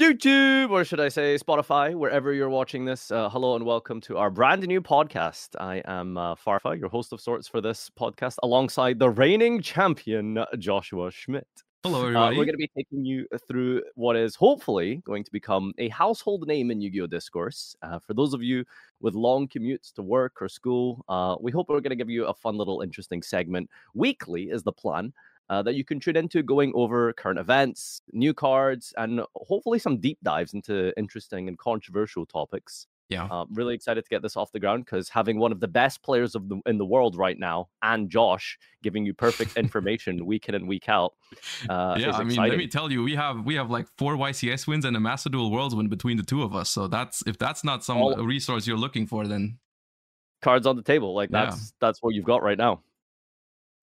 YouTube, or should I say Spotify, wherever you're watching this. Uh, hello and welcome to our brand new podcast. I am uh, Farfa, your host of sorts for this podcast, alongside the reigning champion, Joshua Schmidt. Hello, Uh, everybody. we're going to be taking you through what is hopefully going to become a household name in Yu Gi Oh! discourse. Uh, for those of you with long commutes to work or school, uh, we hope we're going to give you a fun little interesting segment. Weekly is the plan. Uh, that you can tune into going over current events, new cards, and hopefully some deep dives into interesting and controversial topics. yeah. Uh, really excited to get this off the ground because having one of the best players of the in the world right now and Josh giving you perfect information week in and week out. Uh, yeah, is I mean, let me tell you, we have we have like four YCS wins and a Master Duel Worlds win between the two of us. So that's if that's not some All- resource you're looking for, then cards on the table. Like Yeah. that's that's what you've got right now.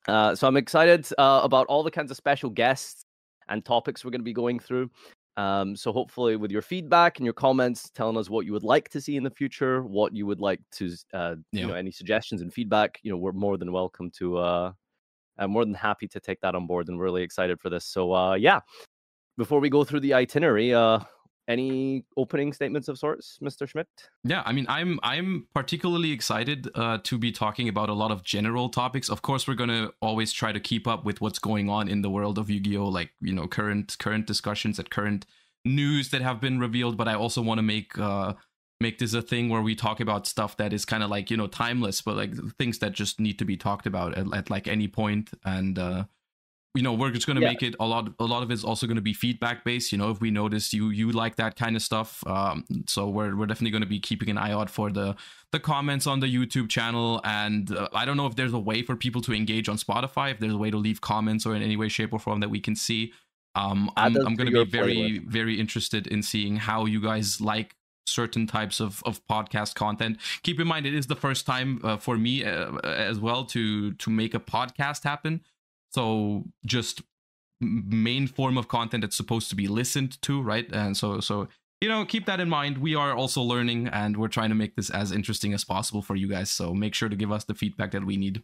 Uh, so I'm excited uh, about all the kinds of special guests and topics we're going to be going through. Um, so hopefully, with your feedback and your comments, telling us what you would like to see in the future, what you would like to, uh, Yeah. you know, any suggestions and feedback, you know, we're more than welcome to. Uh, I'm more than happy to take that on board, and really excited for this. So uh, yeah, before we go through the itinerary, uh, any opening statements of sorts, Mr. Schmidt? yeah, I mean, I'm I'm particularly excited uh, to be talking about a lot of general topics. Of course, we're gonna always try to keep up with what's going on in the world of Yu-Gi-Oh, like you know, current current discussions at current news that have been revealed. But I also want to make uh, make this a thing where we talk about stuff that is kind of like you know timeless, but like things that just need to be talked about at, at like any point and. uh you know we're just going to Yeah. make it a lot a lot of it's also going to be feedback based you know if we notice you you like that kind of stuff. Um so we're we're definitely going to be keeping an eye out for the the comments on the youtube channel. And uh, i don't know if there's a way for people to engage on spotify if there's a way to leave comments or in any way shape or form that we can see. Um i'm, I'm going to be very playlist. very interested in seeing how you guys like certain types of, of podcast content. Keep in mind it is the first time uh, for me uh, as well to to make a podcast happen so just main form of content that's supposed to be listened to right? And so so you know keep that in mind. We are also learning and we're trying to make this as interesting as possible for you guys. So make sure to give us the feedback that we need.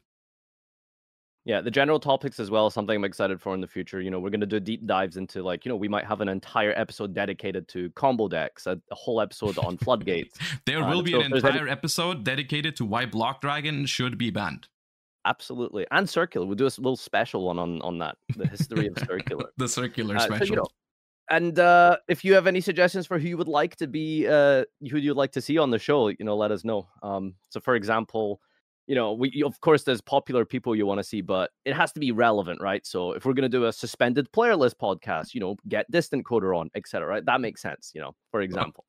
Yeah, the general topics as well something I'm excited for in the future. You know, we're going to do deep dives into like, you know, we might have an entire episode dedicated to combo decks, a, a whole episode on floodgates. there Uh, will be so an there's any- entire episode dedicated to why block dragon should be banned Absolutely. And circular. We'll do a little special one on on that, the history of circular. the circular Uh, so, special you know, and uh, if you have any suggestions for who you would like to be, uh, who you'd like to see on the show, you know, let us know. Um, so, for example, you know, we of course there's popular people you want to see, but it has to be relevant, right? So, if we're gonna do a suspended player list podcast, you know, get distant coder on, etc. Right? That makes sense, you know. For example,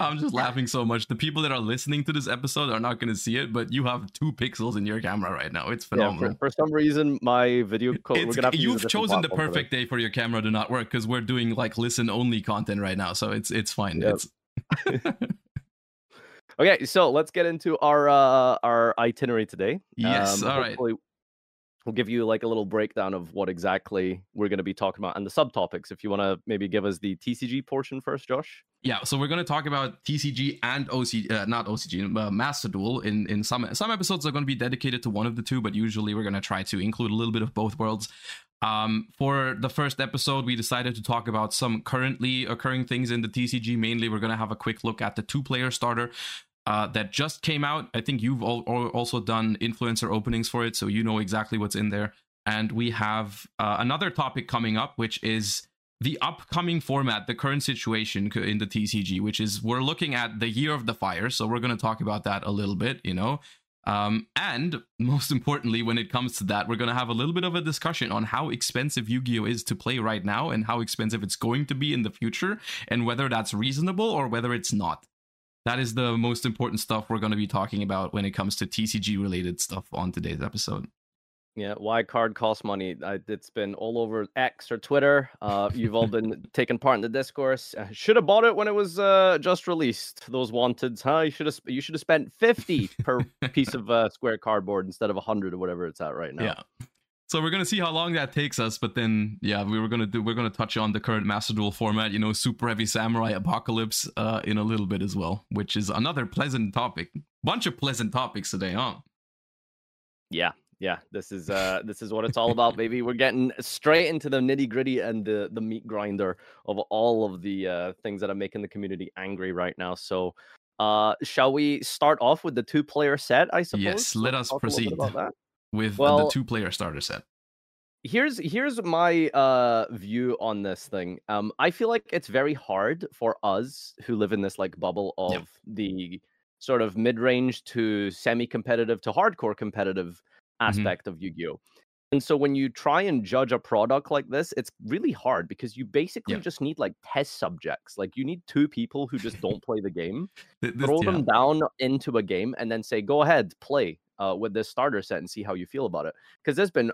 i'm just laughing so much the people that are listening to this episode are not going to see it but you have two pixels in your camera right now it's yeah. phenomenal For, for some reason, my video code. We're It's- gonna have to use a you've chosen the platform for this. perfect day for your camera to not work because we're doing like listen only content right now so it's it's fine Yep. it's Okay, so let's get into our uh our itinerary today. Yes, Um, all right. We'll give you like a little breakdown of what exactly we're going to be talking about and the subtopics. If you want to maybe give us the TCG portion first, Josh. Yeah, so we're going to talk about TCG and OC, uh, not OCG, uh, Master Duel. In in some some episodes are going to be dedicated to one of the two, but usually we're going to try to include a little bit of both worlds. Um, for the first episode, we decided to talk about some currently occurring things in the TCG. Mainly, we're going to have a quick look at the two-player starter uh, that just came out. I think you've al- al- also done influencer openings for it, so you know exactly what's in there. And we have uh, another topic coming up, which is the upcoming format, the current situation in the TCG, which is we're looking at the year of the fire. So we're going to talk about that a little bit, you know. Um, and most importantly, when it comes to that, we're going to have a little bit of a discussion on how expensive Yu Gi Oh! is to play right now and how expensive it's going to be in the future and whether that's reasonable or whether it's not. That is the most important stuff we're going to be talking about when it comes to TCG related stuff on today's episode. Yeah, why card costs money? I, it's been all over X or Twitter. Uh, you've all been taking part in the discourse. Should have bought it when it was uh, just released. Those wanteds, huh? You should have. You should have spent fifty per piece of uh, square cardboard instead of hundred or whatever it's at right now. Yeah. So we're gonna see how long that takes us, but then yeah, we were gonna do we're gonna touch on the current Master Duel format, you know, Super Heavy Samurai Apocalypse, uh, in a little bit as well, which is another pleasant topic. Bunch of pleasant topics today, huh? Yeah, yeah, this is uh this is what it's all about, baby. We're getting straight into the nitty gritty and the the meat grinder of all of the uh, things that are making the community angry right now. So, uh, shall we start off with the two player set? I suppose. Yes, let Let's us talk a bit proceed about that. With Well- the two player starter set. here's here's my uh view on this thing um i feel like it's very hard for us who live in this like bubble of the sort of mid-range to semi-competitive to hardcore competitive Mm-hmm. aspect of yu-gi-oh and so when you try and judge a product like this it's really hard because you basically Yeah. just need like test subjects like you need two people who just don't play the game this- throw yeah. them down into a game and then say go ahead play uh, with this starter set and see how you feel about it because there's been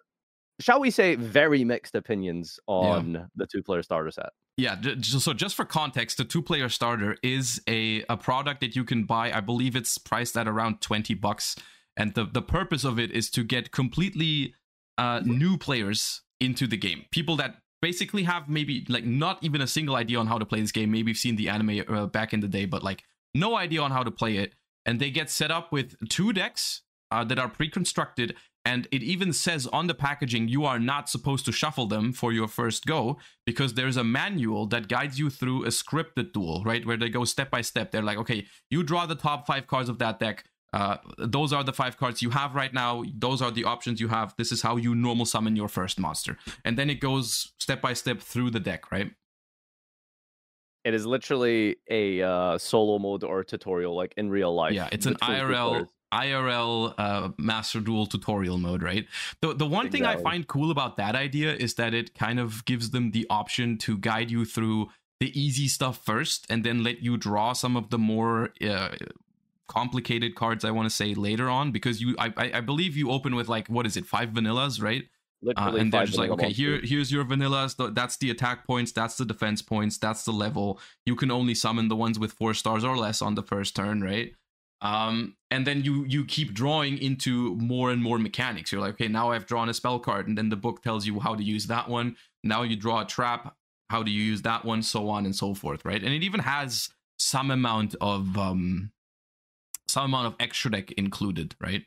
shall we say very mixed opinions on the two player starter set Yeah, so just for context, the two-player starter is a, a product that you can buy. I believe it's priced at around 20 bucks. And the, the purpose of it is to get completely uh, new players into the game. People that basically have maybe like not even a single idea on how to play this game. Maybe you've seen the anime uh, back in the day, but like no idea on how to play it. And they get set up with two decks uh, that are pre-constructed. And it even says on the packaging, you are not supposed to shuffle them for your first go because there's a manual that guides you through a scripted duel, right? Where they go step by step. They're like, okay, you draw the top five cards of that deck. Uh, those are the five cards you have right now. Those are the options you have. This is how you normal summon your first monster. And then it goes step by step through the deck, right? it is literally a uh, solo mode or tutorial like in real life yeah, it's an IRL. IRL uh, Master Duel tutorial mode, right? The the one thing I find cool about that idea is that it kind of gives them the option to guide you through the easy stuff first, and then let you draw some of the more uh, complicated cards. I want to say later on, because you I I I believe you open with like what is it five vanillas, right? Uh, and they're just like, okay, here, here's your vanillas. th- That's the attack points. That's the defense points. That's the level. You can only summon the ones with four stars or less on the first turn, right? Um, and then you you keep drawing into more and more mechanics. You're like, okay, now I've drawn a spell card, and then the book tells you how to use that one. Now you draw a trap. How do you use that one? So on and so forth, right? And it even has some amount of um, some amount of extra deck included, right?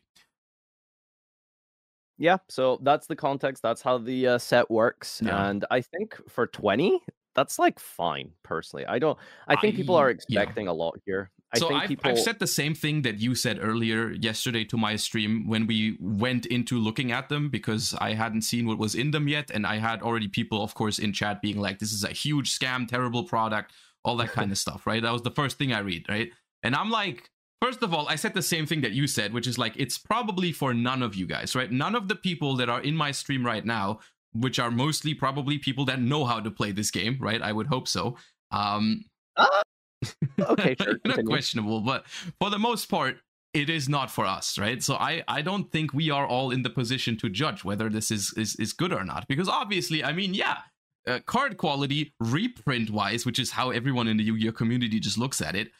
yeah so that's the context that's how the uh, set works Yeah. and i think for 20 that's like fine personally i don't i think people I- are yeah. expecting a lot here i so think I've, people I've said the same thing that you said earlier yesterday to my stream when we went into looking at them because I hadn't seen what was in them yet, and I had already people, of course, in chat being like, "This is a huge scam, terrible product, all that kind of stuff." Right? That was the first thing I read, right? And I'm like, first of all, I said the same thing that you said, which is like, it's probably for none of you guys, right? None of the people that are in my stream right now, which are mostly probably people that know how to play this game, right? I would hope so. Um, okay sure not questionable, but for the most part, it is not for us, right? So I I don't think we are all in the position to judge whether this is is, is good or not, because obviously, I mean, yeah. Uh, card quality, reprint wise, which is how everyone in the Yu-Gi-Oh community just looks at it.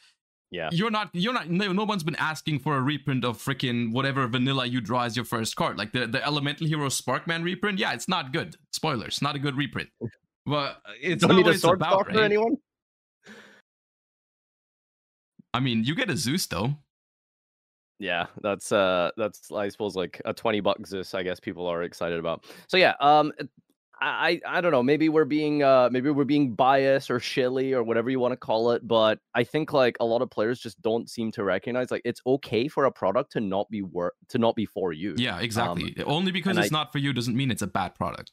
yeah You're not, you're not. No, no one's been asking for a reprint of freaking whatever vanilla you draw as your first card. Like the the Elemental Hero Sparkman reprint. Yeah, it's not good. Spoilers, not a good reprint. But it's don't not need a sword about, right? anyone I mean, you get a Zeus though. Yeah, that's uh that's I suppose like a 20 buck Zeus, I guess people are excited about. So yeah, um I I I don't know, maybe we're being uh maybe we're being biased or shilly or whatever you want to call it, but I think like a lot of players just don't seem to recognize like it's okay for a product to not be work to not be for you. Yeah, exactly. Only because Um, it's not for you doesn't mean it's a bad product.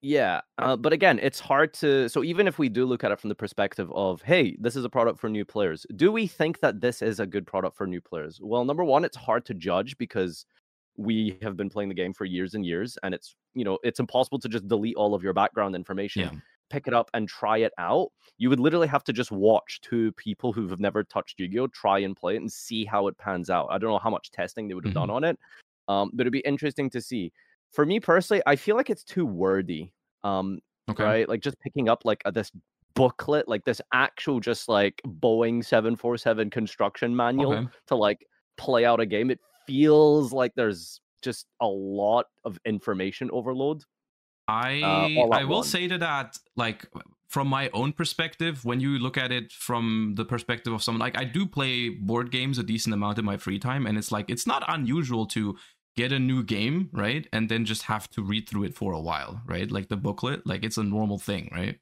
Yeah, uh, but again, it's hard to. So even if we do look at it from the perspective of, hey, this is a product for new players, do we think that this is a good product for new players? Well, number one, it's hard to judge because we have been playing the game for years and years, and it's you know it's impossible to just delete all of your background information, Yeah. pick it up, and try it out. You would literally have to just watch two people who have never touched Yu-Gi-Oh try and play it and see how it pans out. I don't know how much testing they would have done on it, um, but it'd be interesting to see for me personally, I feel like it's too wordy. Um, Okay. right? Like just picking up like a, this booklet, like this actual just like Boeing 747 construction manual Okay. to like play out a game. It feels like there's just a lot of information overload. I Uh, I will once. say to that like from my own perspective when you look at it from the perspective of someone like I do play board games a decent amount in my free time and it's like it's not unusual to get a new game, right? And then just have to read through it for a while, right? Like the booklet, like it's a normal thing, right?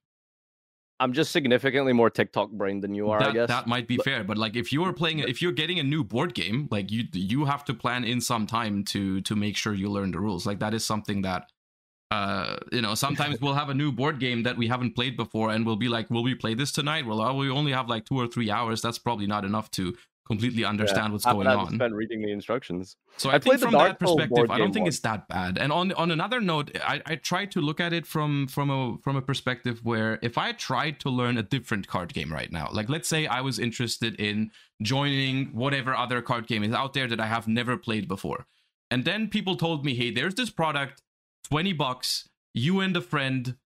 I'm just significantly more TikTok brain than you are, that, I guess. That might be fair, but like if you're playing, if you're getting a new board game, like you you have to plan in some time to to make sure you learn the rules. Like that is something that uh you know sometimes we'll have a new board game that we haven't played before and we'll be like will we play this tonight well oh, we only have like two or three hours that's probably not enough to completely understand yeah, what's going on I spent reading the instructions so i, I think from that perspective i don't think it's that bad and on on another note i i try to look at it from from a from a perspective where if i tried to learn a different card game right now like let's say i was interested in joining whatever other card game is out there that i have never played before and then people told me hey there's this product 20 bucks. You and a friend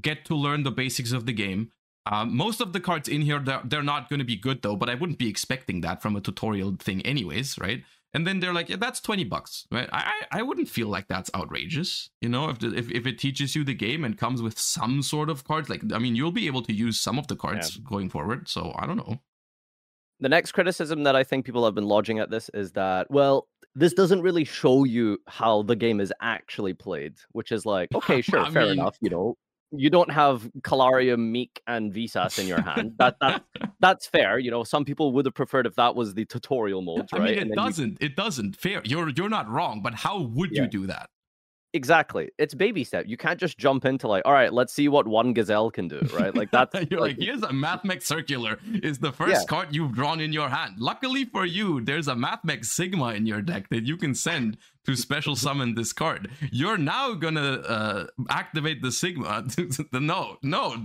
get to learn the basics of the game. Um, most of the cards in here, they're, they're not going to be good though, but I wouldn't be expecting that from a tutorial thing, anyways, right? And then they're like, yeah, that's 20 bucks, right? I, I wouldn't feel like that's outrageous, you know, if, the, if, if it teaches you the game and comes with some sort of cards. Like, I mean, you'll be able to use some of the cards yeah. going forward. So I don't know. The next criticism that I think people have been lodging at this is that, well, this doesn't really show you how the game is actually played, which is like, okay, sure, fair mean... enough. You know, you don't have Calarium, Meek, and Visas in your hand. That that that's fair. You know, some people would have preferred if that was the tutorial mode, right? I mean, it doesn't. You... It doesn't. Fair. You're you're not wrong, but how would yeah. you do that? Exactly. It's baby step. You can't just jump into like, all right, let's see what one gazelle can do, right? Like that's you're like, like here's a Mathmech circular is the first yeah. card you've drawn in your hand. Luckily for you, there's a Mathmech Sigma in your deck that you can send to special summon this card. You're now gonna uh, activate the Sigma. no, no.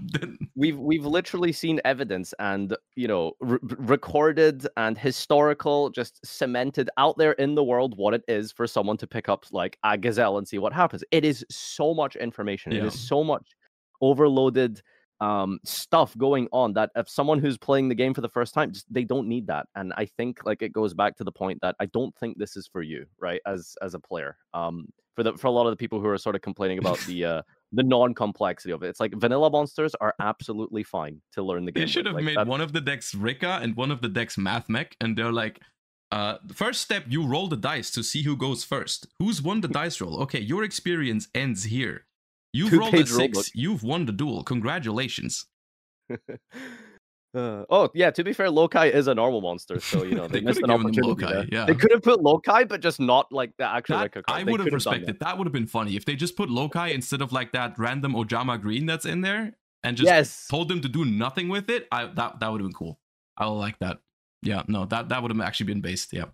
we've we've literally seen evidence and you know re- recorded and historical, just cemented out there in the world what it is for someone to pick up like a gazelle and see what happens. It is so much information. Yeah. It is so much overloaded um stuff going on that if someone who's playing the game for the first time just they don't need that and i think like it goes back to the point that i don't think this is for you right as as a player um for the for a lot of the people who are sort of complaining about the uh the non-complexity of it it's like vanilla monsters are absolutely fine to learn the game they should have like, made that's... one of the decks rika and one of the decks mathmech and they're like uh, the first step, you roll the dice to see who goes first. Who's won the dice roll? Okay, your experience ends here. You've rolled a six. You've won the duel. Congratulations. Uh, oh yeah, to be fair, Lokai is a normal monster, so you know they, they missed an opportunity. Lokai, yeah. They could have put Lokai, but just not like the actual that, I would have respected. That. that would have been funny if they just put Lokai instead of like that random Ojama green that's in there, and just yes. told them to do nothing with it. I that that would have been cool. I like that. Yeah, no, that that would have actually been based. Yeah.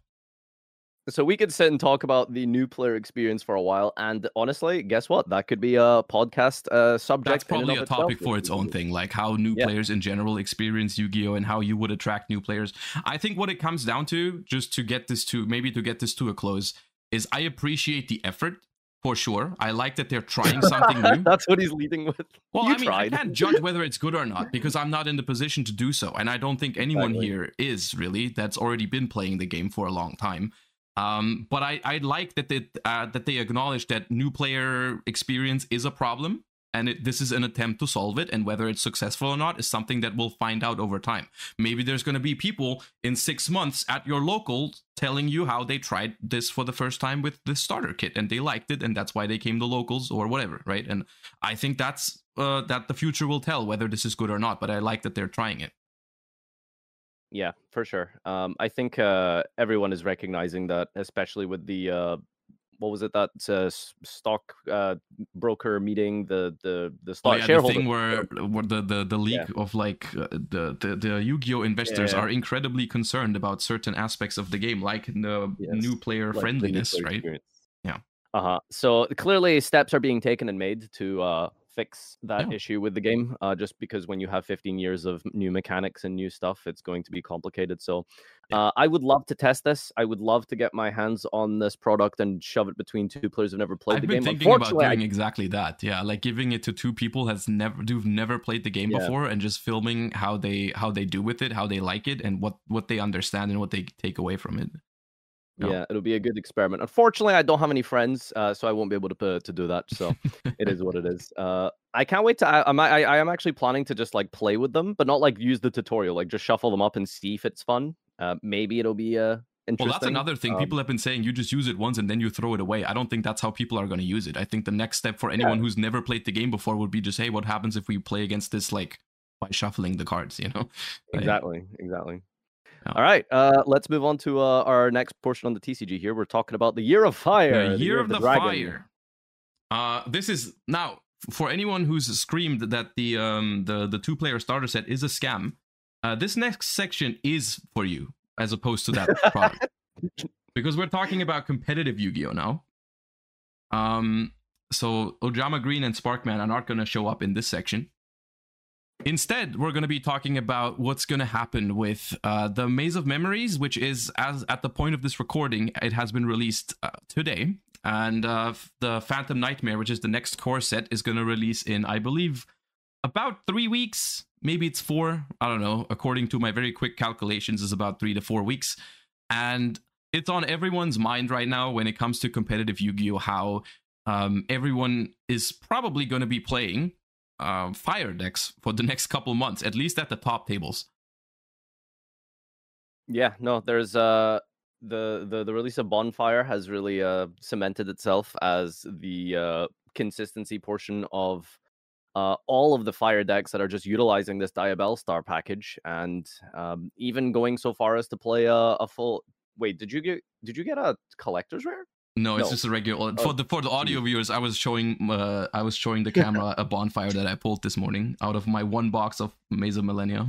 So we could sit and talk about the new player experience for a while, and honestly, guess what? That could be a podcast uh, subject. That's probably a topic itself. for its own thing, like how new yeah. players in general experience Yu-Gi-Oh and how you would attract new players. I think what it comes down to, just to get this to maybe to get this to a close, is I appreciate the effort for sure. I like that they're trying something new. That's what he's leading with. Well, you I mean, tried. I can't judge whether it's good or not because I'm not in the position to do so, and I don't think anyone exactly. here is really. That's already been playing the game for a long time. Um, but I, I like that they uh, that they acknowledge that new player experience is a problem, and it, this is an attempt to solve it. And whether it's successful or not is something that we'll find out over time. Maybe there's going to be people in six months at your local telling you how they tried this for the first time with the starter kit and they liked it, and that's why they came to locals or whatever, right? And I think that's uh, that the future will tell whether this is good or not. But I like that they're trying it. Yeah, for sure. Um, I think uh, everyone is recognizing that, especially with the uh, what was it that uh, stock uh, broker meeting the the the stock oh, yeah, shareholder the thing where, where the the the league yeah. of like uh, the, the the Yu-Gi-Oh investors yeah. are incredibly concerned about certain aspects of the game, like the yes. new player like friendliness, right? Experience. Yeah. Uh huh. So clearly, steps are being taken and made to uh, fix that yeah. issue with the game. Uh, just because when you have 15 years of new mechanics and new stuff, it's going to be complicated. So, uh, I would love to test this. I would love to get my hands on this product and shove it between two players who've never played I've the been game. Thinking about doing I... exactly that. Yeah, like giving it to two people has never who've never played the game yeah. before, and just filming how they how they do with it, how they like it, and what what they understand and what they take away from it. Yeah, it'll be a good experiment. Unfortunately, I don't have any friends, uh, so I won't be able to to do that. So it is what it is. Uh, I can't wait to. I, I'm I, I am actually planning to just like play with them, but not like use the tutorial. Like just shuffle them up and see if it's fun. Uh, maybe it'll be a interesting. Well, that's another thing. Um, people have been saying you just use it once and then you throw it away. I don't think that's how people are going to use it. I think the next step for anyone who's never played the game before would be just, hey, what happens if we play against this like by shuffling the cards? You know? Like, Exactly, All right, uh, let's move on to uh, our next portion on the TCG. Here, we're talking about the Year of Fire, the year of the, Dragon. fire. Uh, this is now for anyone who's screamed that the um the the two player starter set is a scam. Uh, this next section is for you as opposed to that product because we're talking about competitive Yu-Gi-Oh now. Um, so Ojama Green and Sparkman are not going to show up in this section. Instead, we're going to be talking about what's going to happen with uh, the Maze of Memories, which is as at the point of this recording, it has been released uh, today, and uh, the Phantom Nightmare, which is the next core set, is going to release in, I believe, about three weeks. Maybe it's four. I don't know. According to my very quick calculations, is about three to four weeks, and it's on everyone's mind right now when it comes to competitive Yu-Gi-Oh. How um, everyone is probably going to be playing uh, fire decks for the next couple months, at least at the top tables. Yeah, no, there's uh the the the release of Bonfire has really uh cemented itself as the uh consistency portion of uh all of the fire decks that are just utilizing this Diabellstar package and um even going so far as to play a, a full wait, did you get did you get a collector's rare? No, it's No. just a regular. Oh, For the for the audio viewers, I was showing uh, I was showing the camera a bonfire that I pulled this morning out of my one box of Maze of Millennia.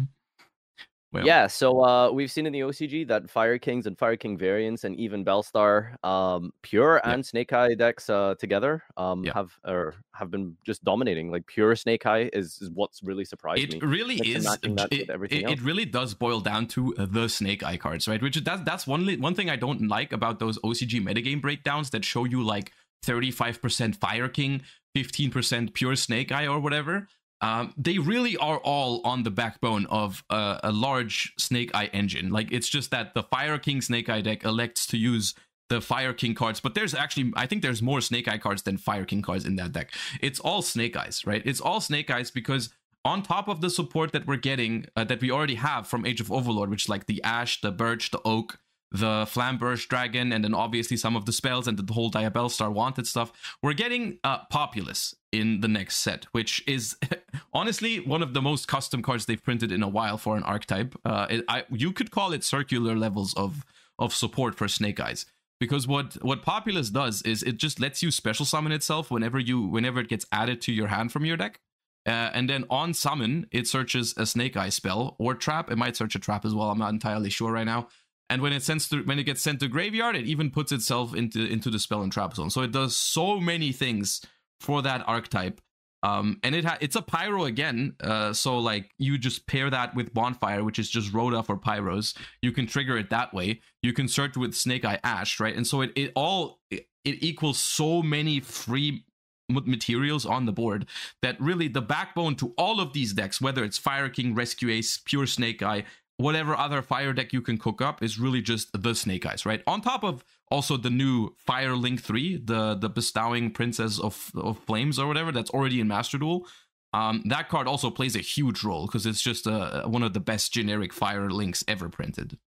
Well, Yeah, so uh, we've seen in the OCG that Fire Kings and Fire King variants and even Bellstar, um, Pure and Snake Eye decks uh, together um, have or have been just dominating. Like Pure Snake Eye is, is what's really surprised me. It really is. matching that with It, it, really does boil down to the Snake Eye cards, right? Which is that's that's one li- one thing I don't like about those OCG metagame breakdowns that show you like thirty five percent Fire King, fifteen percent pure Snake Eye, or whatever. Um, they really are all on the backbone of a, a large Snake Eye engine. Like it's just that the Fire King Snake Eye deck elects to use the Fire King cards, but there's actually I think there's more Snake Eye cards than Fire King cards in that deck. It's all Snake Eyes, right? It's all Snake Eyes because on top of the support that we're getting uh, that we already have from Age of Overlord, which is like the Ash, the Birch, the Oak, the Flamberge Dragon, and then obviously some of the spells and the whole Diabellstar Wanted stuff, we're getting uh, Poplar in the next set, which is honestly one of the most custom cards they've printed in a while for an archetype. Uh, it, I, you could call it circular levels of of support for Snake Eyes because what what Poplar does is it just lets you special summon itself whenever you whenever it gets added to your hand from your deck. Uh, and then on summon it searches a snake eye spell or trap. It might search a trap as well. I'm not entirely sure right now. And when it sends to when it gets sent to graveyard it even puts itself into into the spell and trap zone. So it does so many things for that archetype um, and it ha- it's a pyro again, uh, so like you just pair that with bonfire, which is just RotA for pyros. You can trigger it that way. You can search with Snake Eye Ash, right? And so it, it all it, it equals so many free materials on the board that really the backbone to all of these decks, whether it's Fire King, Rescue Ace, Pure Snake Eye, whatever other fire deck you can cook up, is really just the Snake Eyes, right? On top of also the new Fire Link 3, the the bestowing Princess of, of Flames or whatever, that's already in Master Duel. Um, that card also plays a huge role because it's just uh, one of the best generic fire links ever printed.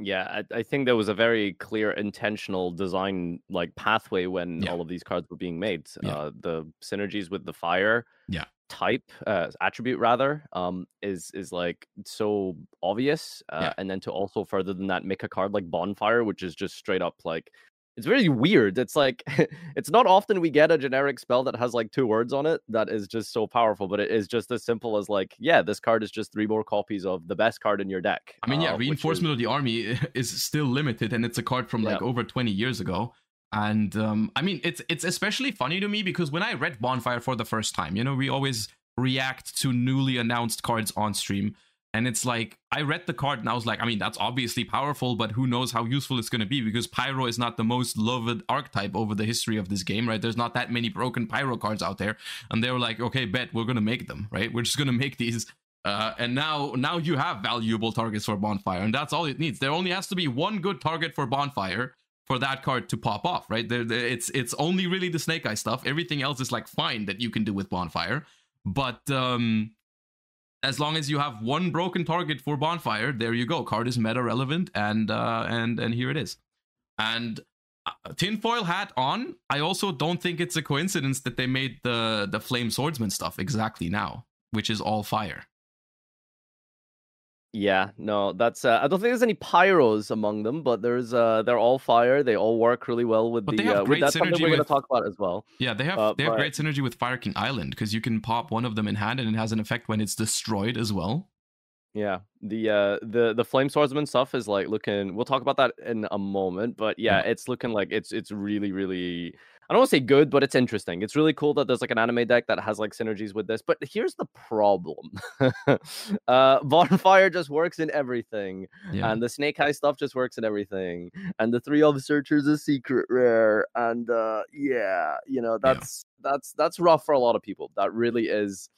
Yeah, I, I think there was a very clear intentional design like pathway when Yeah. all of these cards were being made. Yeah. Uh, the synergies with the fire Yeah. Type uh, attribute rather um is is like so obvious uh, Yeah. and then to also further than that make a card like bonfire which is just straight up like it's very weird it's like it's not often we get a generic spell that has like two words on it that is just so powerful but it is just as simple as like yeah this card is just three more copies of the best card in your deck I mean, yeah, uh, which is- reinforcement of the army is still limited, and it's a card from like Yeah. over 20 years ago. And um, I mean, it's it's especially funny to me because when I read Bonfire for the first time, you know, we always react to newly announced cards on stream, and it's like I read the card and I was like, I mean, that's obviously powerful, but who knows how useful it's going to be because Pyro is not the most loved archetype over the history of this game, right? There's not that many broken Pyro cards out there, and they were like, okay, bet we're gonna make them, right? We're just gonna make these. Uh, and now now you have valuable targets for bonfire and that's all it needs. There only has to be one good target for bonfire for that card to pop off right it's it's only really the snake eye stuff everything else is like fine that you can do with bonfire but um as long as you have one broken target for bonfire, there you go. Card is meta relevant, and uh, and and here it is. And uh, tinfoil hat on. I also don't think it's a coincidence that they made the the flame swordsman stuff exactly now, which is all fire. Yeah, no, that's. Uh, I don't think there's any pyros among them, but there's. Uh, they're all fire. They all work really well with But the. they have uh, with- great that's something synergy we're going to talk about as well. Yeah, they have Uh, they have but- great synergy with Fire King Island because you can pop one of them in hand and it has an effect when it's destroyed as well. Yeah, the uh the the flame swordsman stuff is like looking. We'll talk about that in a moment, but yeah, it's looking like it's it's really really. I don't want to say good, but it's interesting. It's really cool that there's like an anime deck that has like synergies with this. But here's the problem: uh, bonfire just works in everything, Yeah. and the snake eye stuff just works in everything, and the three of searchers is secret rare, and uh yeah, you know that's that's that's rough for a lot of people. That really is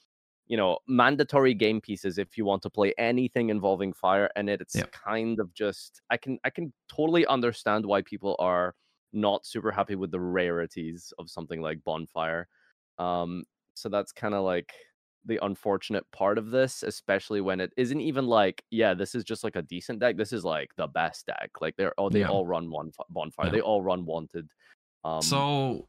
you know mandatory game pieces if you want to play anything involving fire and it's Yep. kind of just i can i can totally understand why people are not super happy with the rarities of something like bonfire um so that's kind of like the unfortunate part of this especially when it isn't even like yeah this is just like a decent deck this is like the best deck like they're oh they Yeah. all run one bonfire Yeah. they all run wanted um so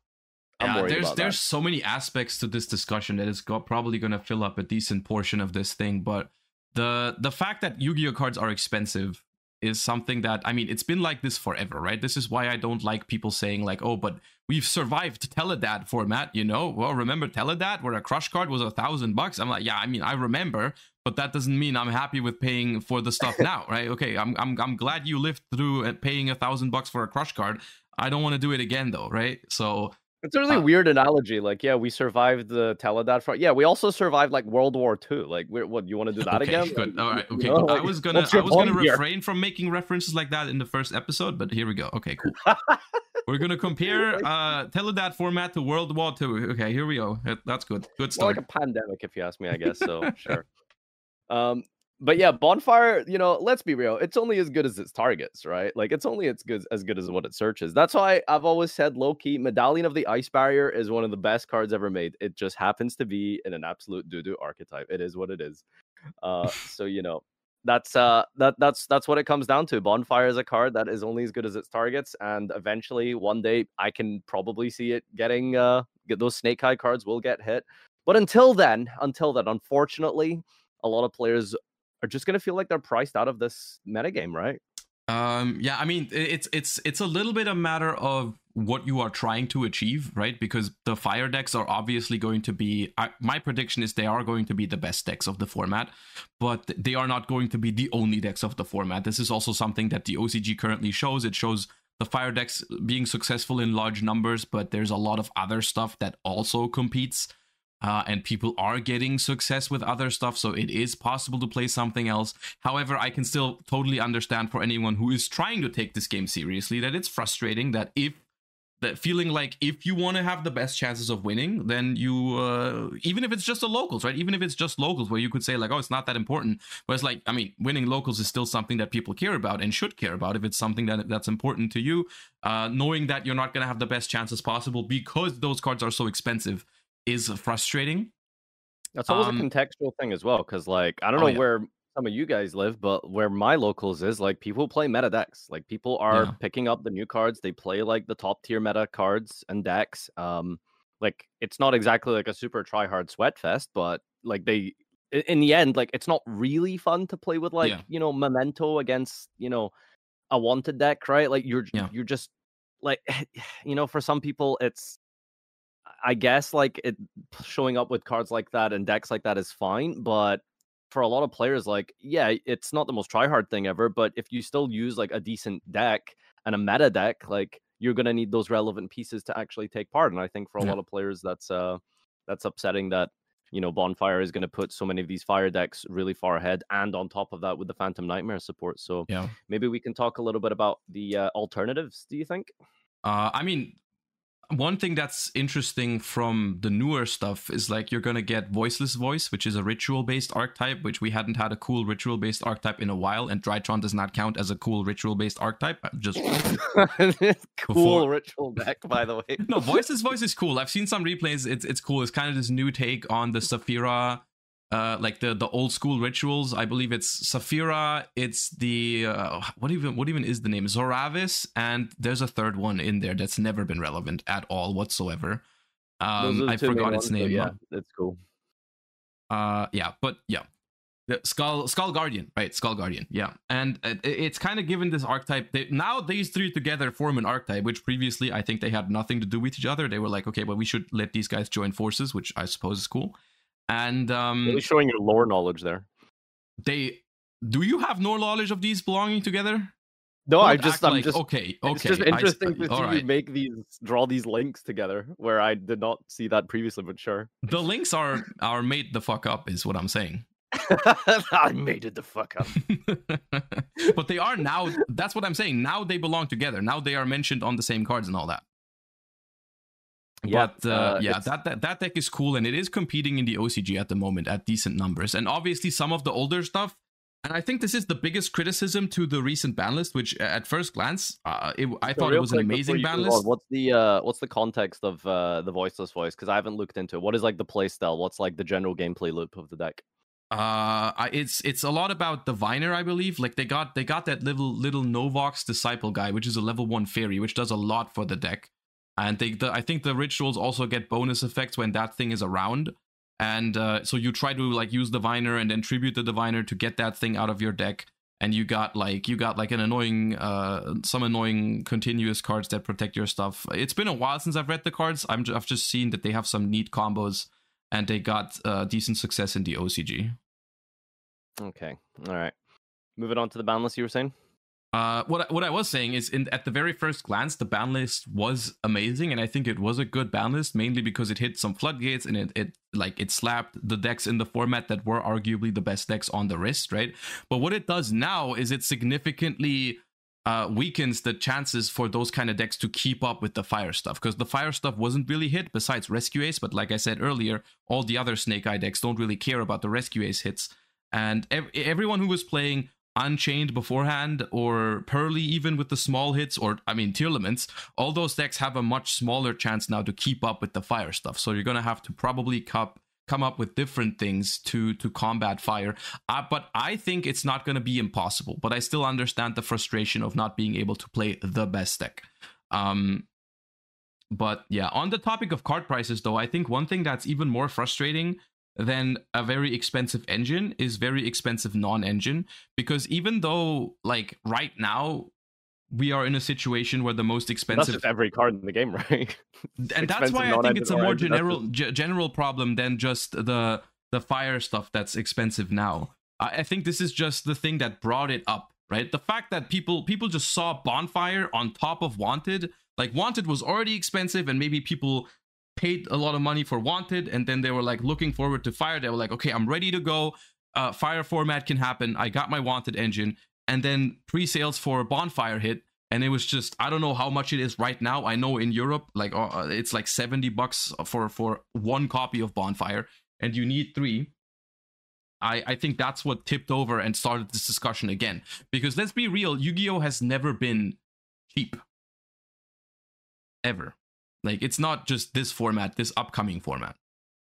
yeah, there's there's that. so many aspects to this discussion that is go- probably going to fill up a decent portion of this thing. But the the fact that Yu-Gi-Oh cards are expensive is something that I mean it's been like this forever, right? This is why I don't like people saying like, oh, but we've survived Teledad format, you know? Well, remember Teledad where a crush card was a thousand bucks? I'm like, yeah, I mean I remember, but that doesn't mean I'm happy with paying for the stuff now, right? Okay, I'm I'm I'm glad you lived through uh, paying a thousand bucks for a crush card. I don't want to do it again though, right? So It's a really Uh, weird analogy. Like, yeah, we survived the Teledad front. Yeah, we also survived like World War II. Like, we're, what you want to do that okay, again? good. Like, All you- you Okay. know, good. I was gonna I was gonna here? refrain from making references like that in the first episode, but here we go. Okay, cool. We're gonna compare uh Teledad format to World War II. Okay, here we go. That's good. Good More like start. a pandemic, if you ask me. I guess so. sure. Um, but yeah, bonfire. You know, let's be real. It's only as good as its targets, right? Like, it's only as good as good as what it searches. That's why I've always said, low key, Medallion of the Ice Barrier is one of the best cards ever made. It just happens to be in an absolute doo doo archetype. It is what it is. Uh, so you know. That's uh that that's that's what it comes down to. Bonfire is a card that is only as good as its targets, and eventually one day I can probably see it getting uh get those snake eye cards will get hit. But until then, until then, unfortunately, a lot of players are just gonna feel like they're priced out of this metagame, right? Um, yeah, I mean, it's it's it's a little bit a matter of what you are trying to achieve, right? Because the fire decks are obviously going to be. I, my prediction is they are going to be the best decks of the format, but they are not going to be the only decks of the format. This is also something that the OCG currently shows. It shows the fire decks being successful in large numbers, but there's a lot of other stuff that also competes. Uh, and people are getting success with other stuff, so it is possible to play something else. However, I can still totally understand for anyone who is trying to take this game seriously that it's frustrating that if that feeling like if you want to have the best chances of winning, then you uh, even if it's just the locals, right? Even if it's just locals, where you could say like, oh, it's not that important, but it's like, I mean, winning locals is still something that people care about and should care about if it's something that that's important to you. Uh, knowing that you're not going to have the best chances possible because those cards are so expensive is frustrating. That's always Um, a contextual thing as well, because like I don't Oh, know yeah. where some of you guys live, but where my locals is, like people play meta decks. Like people are Yeah. picking up the new cards. They play like the top tier meta cards and decks. Um, like it's not exactly like a super try hard sweat fest, but like they in the end, like it's not really fun to play with like Yeah. you know memento against you know a wanted deck, right? Like you're you're just like you know for some people it's I guess like it showing up with cards like that and decks like that is fine, but for a lot of players, like yeah, it's not the most try hard thing ever. But if you still use like a decent deck and a meta deck, like you're gonna need those relevant pieces to actually take part. And I think for a Yeah. lot of players, that's uh that's upsetting that you know Bonfire is gonna put so many of these fire decks really far ahead, and on top of that with the Phantom Nightmare support. So Yeah. maybe we can talk a little bit about the uh, alternatives. Do you think? Uh, I mean, one thing that's interesting from the newer stuff is like you're gonna get voiceless voice, which is a ritual based archetype, which we hadn't had a cool ritual based archetype in a while, and Drytron does not count as a cool ritual based archetype. Just cool Before- ritual deck, by the way. no, voiceless voice is cool. I've seen some replays. It's it's cool. It's kind of this new take on the Saffira uh, like the the old school rituals. I believe it's Saffira. It's the uh, what even what even is the name Sauravis, and there's a third one in there that's never been relevant at all whatsoever. Um, I forgot its name. Yeah, that's cool. Uh, yeah, but yeah, the Skull Skull Guardian, right? Skull Guardian, yeah, and it, it's kind of given this archetype. They, now these three together form an archetype, which previously I think they had nothing to do with each other. They were like, okay, well, we should let these guys join forces, which I suppose is cool. And um, really showing your lore knowledge there. They do you have no knowledge of these belonging together? No, I just I'm like, just okay, okay. It's just interesting I, to see right. you make these draw these links together where I did not see that previously, but sure. The links are are made the fuck up, is what I'm saying. I made it the fuck up. but they are now. That's what I'm saying. Now they belong together. Now they are mentioned on the same cards and all that. Yeah, but uh, uh, yeah, that, that that deck is cool, and it is competing in the OCG at the moment at decent numbers. And obviously, some of the older stuff. And I think this is the biggest criticism to the recent ban list, which at first glance, uh, it, I so thought it was an amazing ban list. On, what's the uh, what's the context of uh, the voiceless voice? Because I haven't looked into it. What is like the play style? What's like the general gameplay loop of the deck? Uh, it's it's a lot about diviner, I believe. Like they got they got that little little Novox disciple guy, which is a level one fairy, which does a lot for the deck and they the, i think the rituals also get bonus effects when that thing is around. And uh, so you try to like use the diviner and then tribute the diviner to get that thing out of your deck. And you got like you got like an annoying uh some annoying continuous cards that protect your stuff. It's been a while since i've read the cards. I'm, i've just seen that they have some neat combos and they got uh, decent success in the ocg okay. All right. Moving on to the list you were saying uh, what what I was saying is, in at the very first glance, the ban list was amazing, and I think it was a good ban list, mainly because it hit some floodgates and it it like it slapped the decks in the format that were arguably the best decks on the wrist, right? But what it does now is it significantly uh, weakens the chances for those kind of decks to keep up with the fire stuff because the fire stuff wasn't really hit besides rescue ace, but like I said earlier, all the other Snake Eye decks don't really care about the rescue ace hits. And ev- everyone who was playing Unchained beforehand, or Purrely even with the small hits, or I mean Tearlaments, all those decks have a much smaller chance now to keep up with the fire stuff. So you're gonna have to probably cup come up with different things to to combat fire. Uh, but I think it's not going to be impossible. But I still understand the frustration of not being able to play the best deck. Um, but yeah, on the topic of card prices, though, I think one thing that's even more frustrating then a very expensive engine is very expensive non-engine. Because even though like right now we are in a situation where the most expensive that's every card in the game right? And that's why i think it's a more general g- general problem than just the the fire stuff that's expensive now. I, I think this is just the thing that brought it up right? The fact that people people just saw bonfire on top of wanted. Like wanted was already expensive and maybe people paid a lot of money for Wanted, and then they were like looking forward to Fire. They were like, okay, I'm ready to go. Uh, Fire format can happen. I got my Wanted engine, and then pre-sales for Bonfire hit, and it was just I don't know how much it is right now. I know in Europe, like uh, it's like seventy bucks for for one copy of Bonfire, and you need three. I, I think that's what tipped over and started this discussion again. Because let's be real, Yu Gi Oh! has never been cheap. Ever. Like it's not just this format, this upcoming format.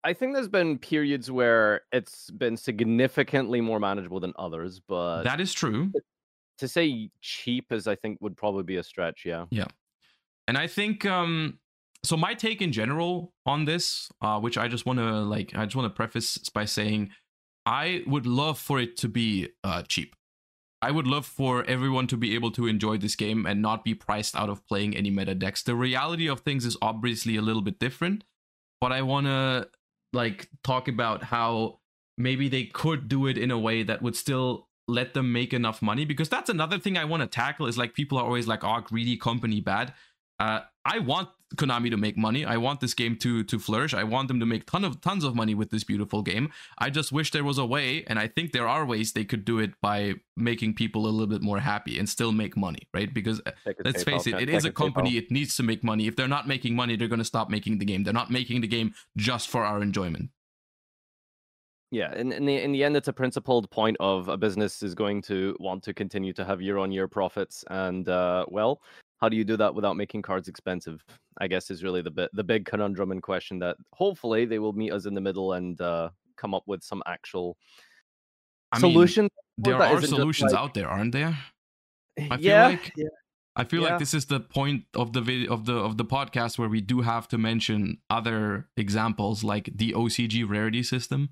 I think there's been periods where it's been significantly more manageable than others, but that is true. To say cheap is I think would probably be a stretch, yeah. Yeah. And I think um so my take in general on this, uh, which I just want to like I just want to preface by saying I would love for it to be uh cheap. I would love for everyone to be able to enjoy this game and not be priced out of playing any meta decks. The reality of things is obviously a little bit different, but I want to like talk about how maybe they could do it in a way that would still let them make enough money because that's another thing I want to tackle is like people are always like oh greedy company bad. Uh, I want Konami to make money. I want this game to to flourish. I want them to make ton of tons of money with this beautiful game. I just wish there was a way, and I think there are ways they could do it by making people a little bit more happy and still make money, right? Because uh, let's face it, it is a company. It needs to make money. If they're not making money, they're going to stop making the game. They're not making the game just for our enjoyment. Yeah, in, in the in the end, it's a principled point of a business is going to want to continue to have year on year profits, and uh, well, how do you do that without making cards expensive? I guess is really the bit the big conundrum and question that hopefully they will meet us in the middle and uh, come up with some actual I mean, solution. there are solutions like- out there, aren't there? I feel yeah, like- yeah. I feel Yeah. like this is the point of the video of the of the podcast where we do have to mention other examples like the OCG rarity system,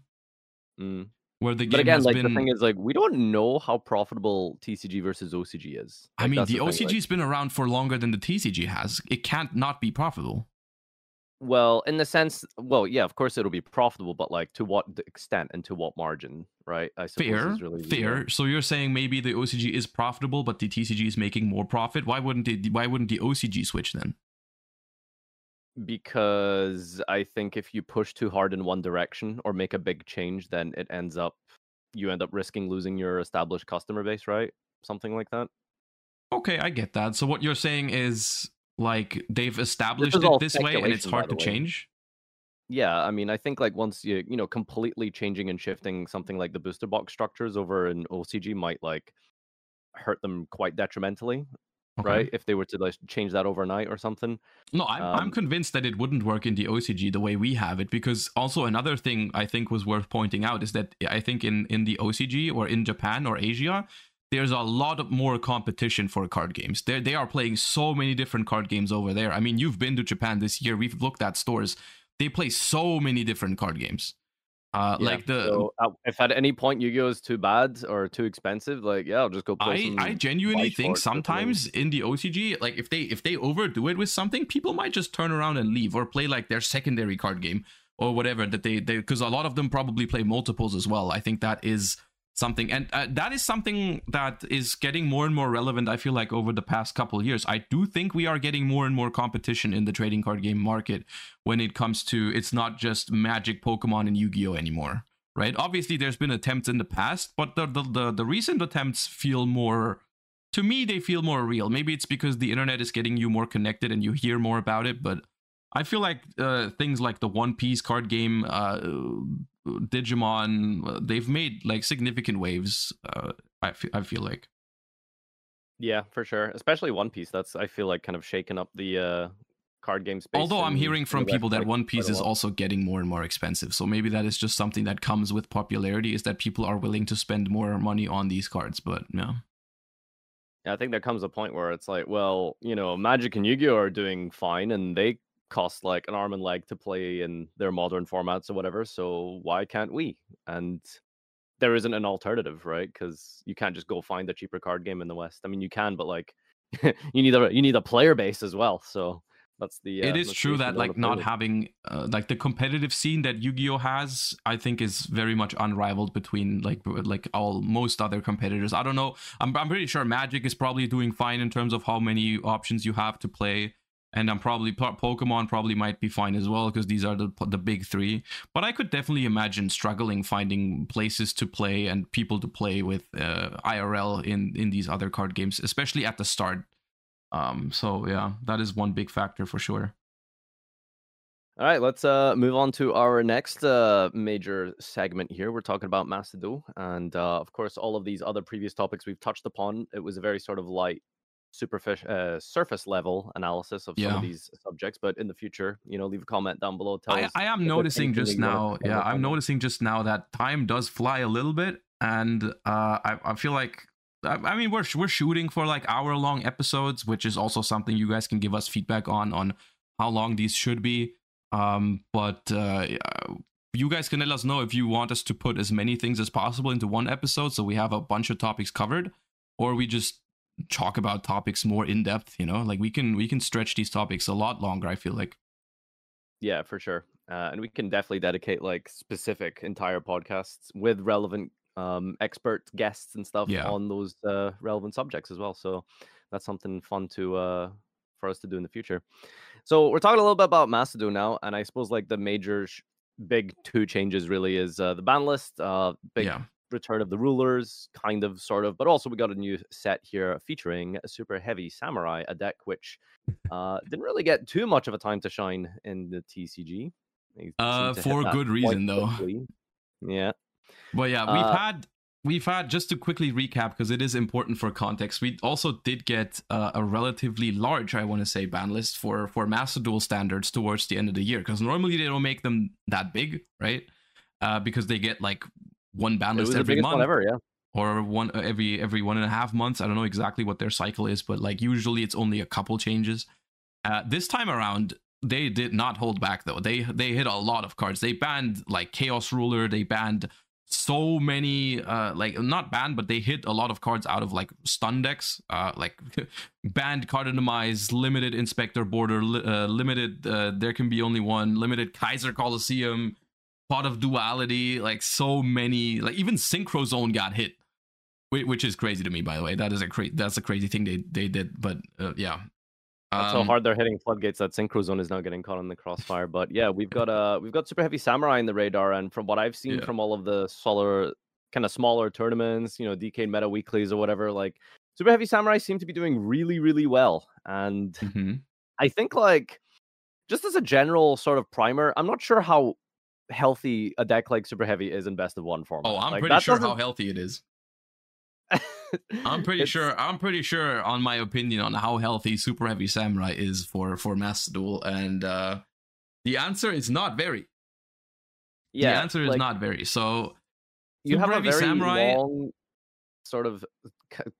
Mm. Where the game But again, like been. the thing is, like we don't know how profitable TCG versus OCG is. I mean, that's the thing, like- OCG's been around for longer than the TCG has. It can't not be profitable. Well, in the sense, well, yeah, of course it'll be profitable, but like to what extent and to what margin, right? I suppose Fair, is really the, fair. So you're saying maybe the OCG is profitable, but the TCG is making more profit. Why wouldn't it? Why wouldn't the OCG switch then? Because I think if you push too hard in one direction or make a big change, then it ends up you end up risking losing your established customer base, right? Something like that. Okay, I get that. So what you're saying is like they've established is all it this way, and it's hard to way. change. Yeah, I mean, I think like once you you know completely changing and shifting something like the booster box structures over in OCG might like hurt them quite detrimentally, Okay. right? If they were to like change that overnight or something. No, I'm, I'm Um, convinced that it wouldn't work in the OCG the way we have it because also another thing I think was worth pointing out is that I think in, in the OCG or in Japan or Asia, there's a lot of more competition for card games. They they are playing so many different card games over there. I mean, you've been to Japan this year. We've looked at stores. They play so many different card games. Uh, Yeah, like the so, uh, if at any point Yu-Gi-Oh is too bad or too expensive, like yeah, I'll just go play I. I genuinely think Shorts or something. sometimes in the OCG, like if they if they overdo it with something, people might just turn around and leave or play like their secondary card game or whatever that they they because a lot of them probably play multiples as well. I think that is something. And uh, that is something that is getting more and more relevant i feel like over the past couple years. I do think we are getting more and more competition in the trading card game market when it comes to it's not just magic pokemon and yu-gi-oh! anymore right? Obviously there's been attempts in the past but the the, the, the recent attempts feel more to me they feel more real. Maybe it's because the internet is getting you more connected and you hear more about it but I feel like uh, things like the One Piece card game, uh, Digimon, uh, they've made like significant waves. Uh, I feel like. Yeah, for sure. Especially One Piece. That's I feel like kind of shaken up the uh, card game space. Although I'm hearing from people that One Piece is also getting more and more expensive. So maybe that is just something that comes with popularity is that people are willing to spend more money on these cards. But yeah, Yeah, I think there comes a point where it's like, well, you know, Magic and Yu-Gi-Oh are doing fine, and they cost like an arm and leg to play in their modern formats or whatever. So why can't we? And there isn't an alternative, right? Because you can't just go find a cheaper card game in the West. I mean, you can, but like, you need a you need a player base as well. So that's the. Uh, it is true that like not with. having uh, like the competitive scene that Yu-Gi-Oh has, I think is very much unrivaled between like like all most other competitors. I don't know. I'm I'm pretty sure Magic is probably doing fine in terms of how many options you have to play. And I'm probably Pokemon probably might be fine as well because these are the the big three. But I could definitely imagine struggling finding places to play and people to play with uh, IRL in in these other card games, especially at the start. Um, so yeah, that is one big factor for sure. All right, let's uh move on to our next uh major segment here. We're talking about Master Duel, and uh, of course, all of these other previous topics we've touched upon. It was a very sort of light, superficial, uh, surface level analysis of some of these subjects. But in the future, you know, leave a comment down below. Tell I. I am noticing just that you wanna now. Yeah, I'm noticing just now that time does fly a little bit, and uh, I, I feel like. I I mean, we're we're shooting for like hour long episodes, which is also something you guys can give us feedback on on how long these should be. Um, but uh, you guys can let us know if you want us to put as many things as possible into one episode, so we have a bunch of topics covered, or we just talk about topics more in depth. You know, like we can we can stretch these topics a lot longer. I feel like. Yeah, for sure. Uh, and we can definitely dedicate like specific entire podcasts with relevant um, expert guests and stuff Yeah. on those uh, relevant subjects as well. So that's something fun to uh, for us to do in the future. So we're talking a little bit about Master Duel now, and I suppose like the major sh- big two changes really is uh, the ban list, uh, big Yeah. Return of the rulers, kind of, sort of, but also we got a new set here featuring a super heavy samurai, a deck which uh, didn't really get too much of a time to shine in the TCG. Uh, for good reason, though. quickly. Yeah, Well, yeah, we've Uh, had we've had just to quickly recap because it is important for context. We also did get uh, a relatively large, I want to say, ban list for for Master Duel standards towards the end of the year because normally they don't make them that big, right? uh, because they get like one ban list every month ever. Yeah. or one uh, every every one and a half months. I don't know exactly what their cycle is, but like usually it's only a couple changes. Uh, this time around, they did not hold back though. They they hit a lot of cards. They banned like Chaos Ruler. They banned so many uh like not banned but they hit a lot of cards out of like stun decks uh like banned cardinamize limited inspector boarder li- uh, limited uh, there can be only one limited kaiser colosseum pot of duality like so many like even synchro zone got hit which is crazy to me by the way that is a cra- that's a crazy thing they they did but uh, yeah That's how Um, hard they're hitting floodgates. That Synchro Zone is now getting caught in the crossfire. But yeah, we've got uh we've got Super Heavy Samurai in the radar, and from what I've seen Yeah. from all of the smaller, kind of smaller tournaments, you know, DK Meta Weeklies or whatever, like Super Heavy Samurai seem to be doing really, really well. And mhm. I think like just as a general sort of primer, I'm not sure how healthy a deck like Super Heavy is in best of one format. oh i'm Like, pretty sure how doesn't- healthy it is I'm pretty It's- sure. I'm pretty sure on my opinion on how healthy Super Heavy Samurai is for for Master Duel, and uh, the answer is not very. Yeah, the answer is like, not very. So you have Super a Heavy very Samurai- long sort of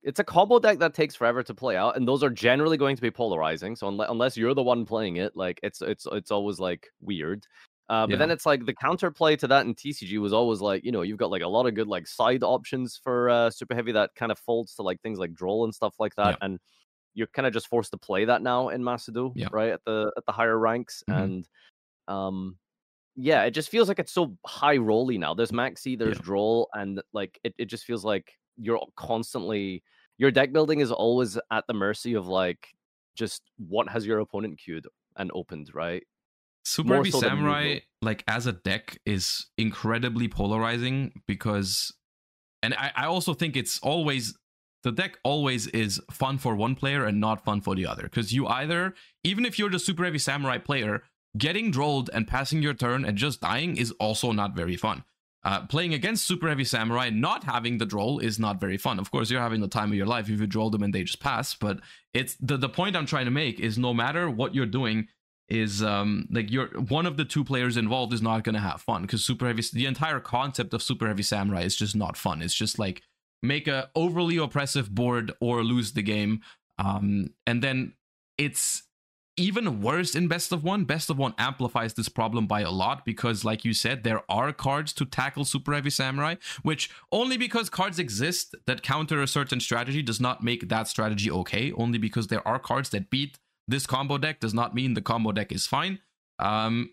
it's a combo deck that takes forever to play out and those are generally going to be polarizing so unless, unless you're the one playing it like it's it's it's always like weird uh, but Yeah. then it's like the counterplay to that in TCG was always like you know you've got like a lot of good like side options for uh, super heavy that kind of folds to like things like droll and stuff like that Yeah. and you're kind of just forced to play that now in Master Duel Yeah. right at the at the higher ranks Mhm. and um yeah, it just feels like it's so high rolly now. There's Maxi, there's. Droll, and like it, it just feels like you're constantly your deck building is always at the mercy of like just what has your opponent queued and opened, right? Super More Heavy so Samurai, like as a deck, is incredibly polarizing because, and I, I also think it's always the deck always is fun for one player and not fun for the other. Because you either, even if you're the Super Heavy Samurai player, getting drolled and passing your turn and just dying is also not very fun. Uh, playing against Super Heavy Samurai, not having the droll is not very fun. Of course, you're having the time of your life if you droll them and they just pass. But it's the the point I'm trying to make is no matter what you're doing, is um like you're one of the two players involved is not going to have fun because super heavy the entire concept of super heavy samurai is just not fun. It's just like make a overly oppressive board or lose the game um and then it's even worse in best of one. Best of one amplifies this problem by a lot because like you said there are cards to tackle super heavy samurai which only because cards exist that counter a certain strategy does not make that strategy okay. Only because there are cards that beat this combo deck does not mean the combo deck is fine. Um,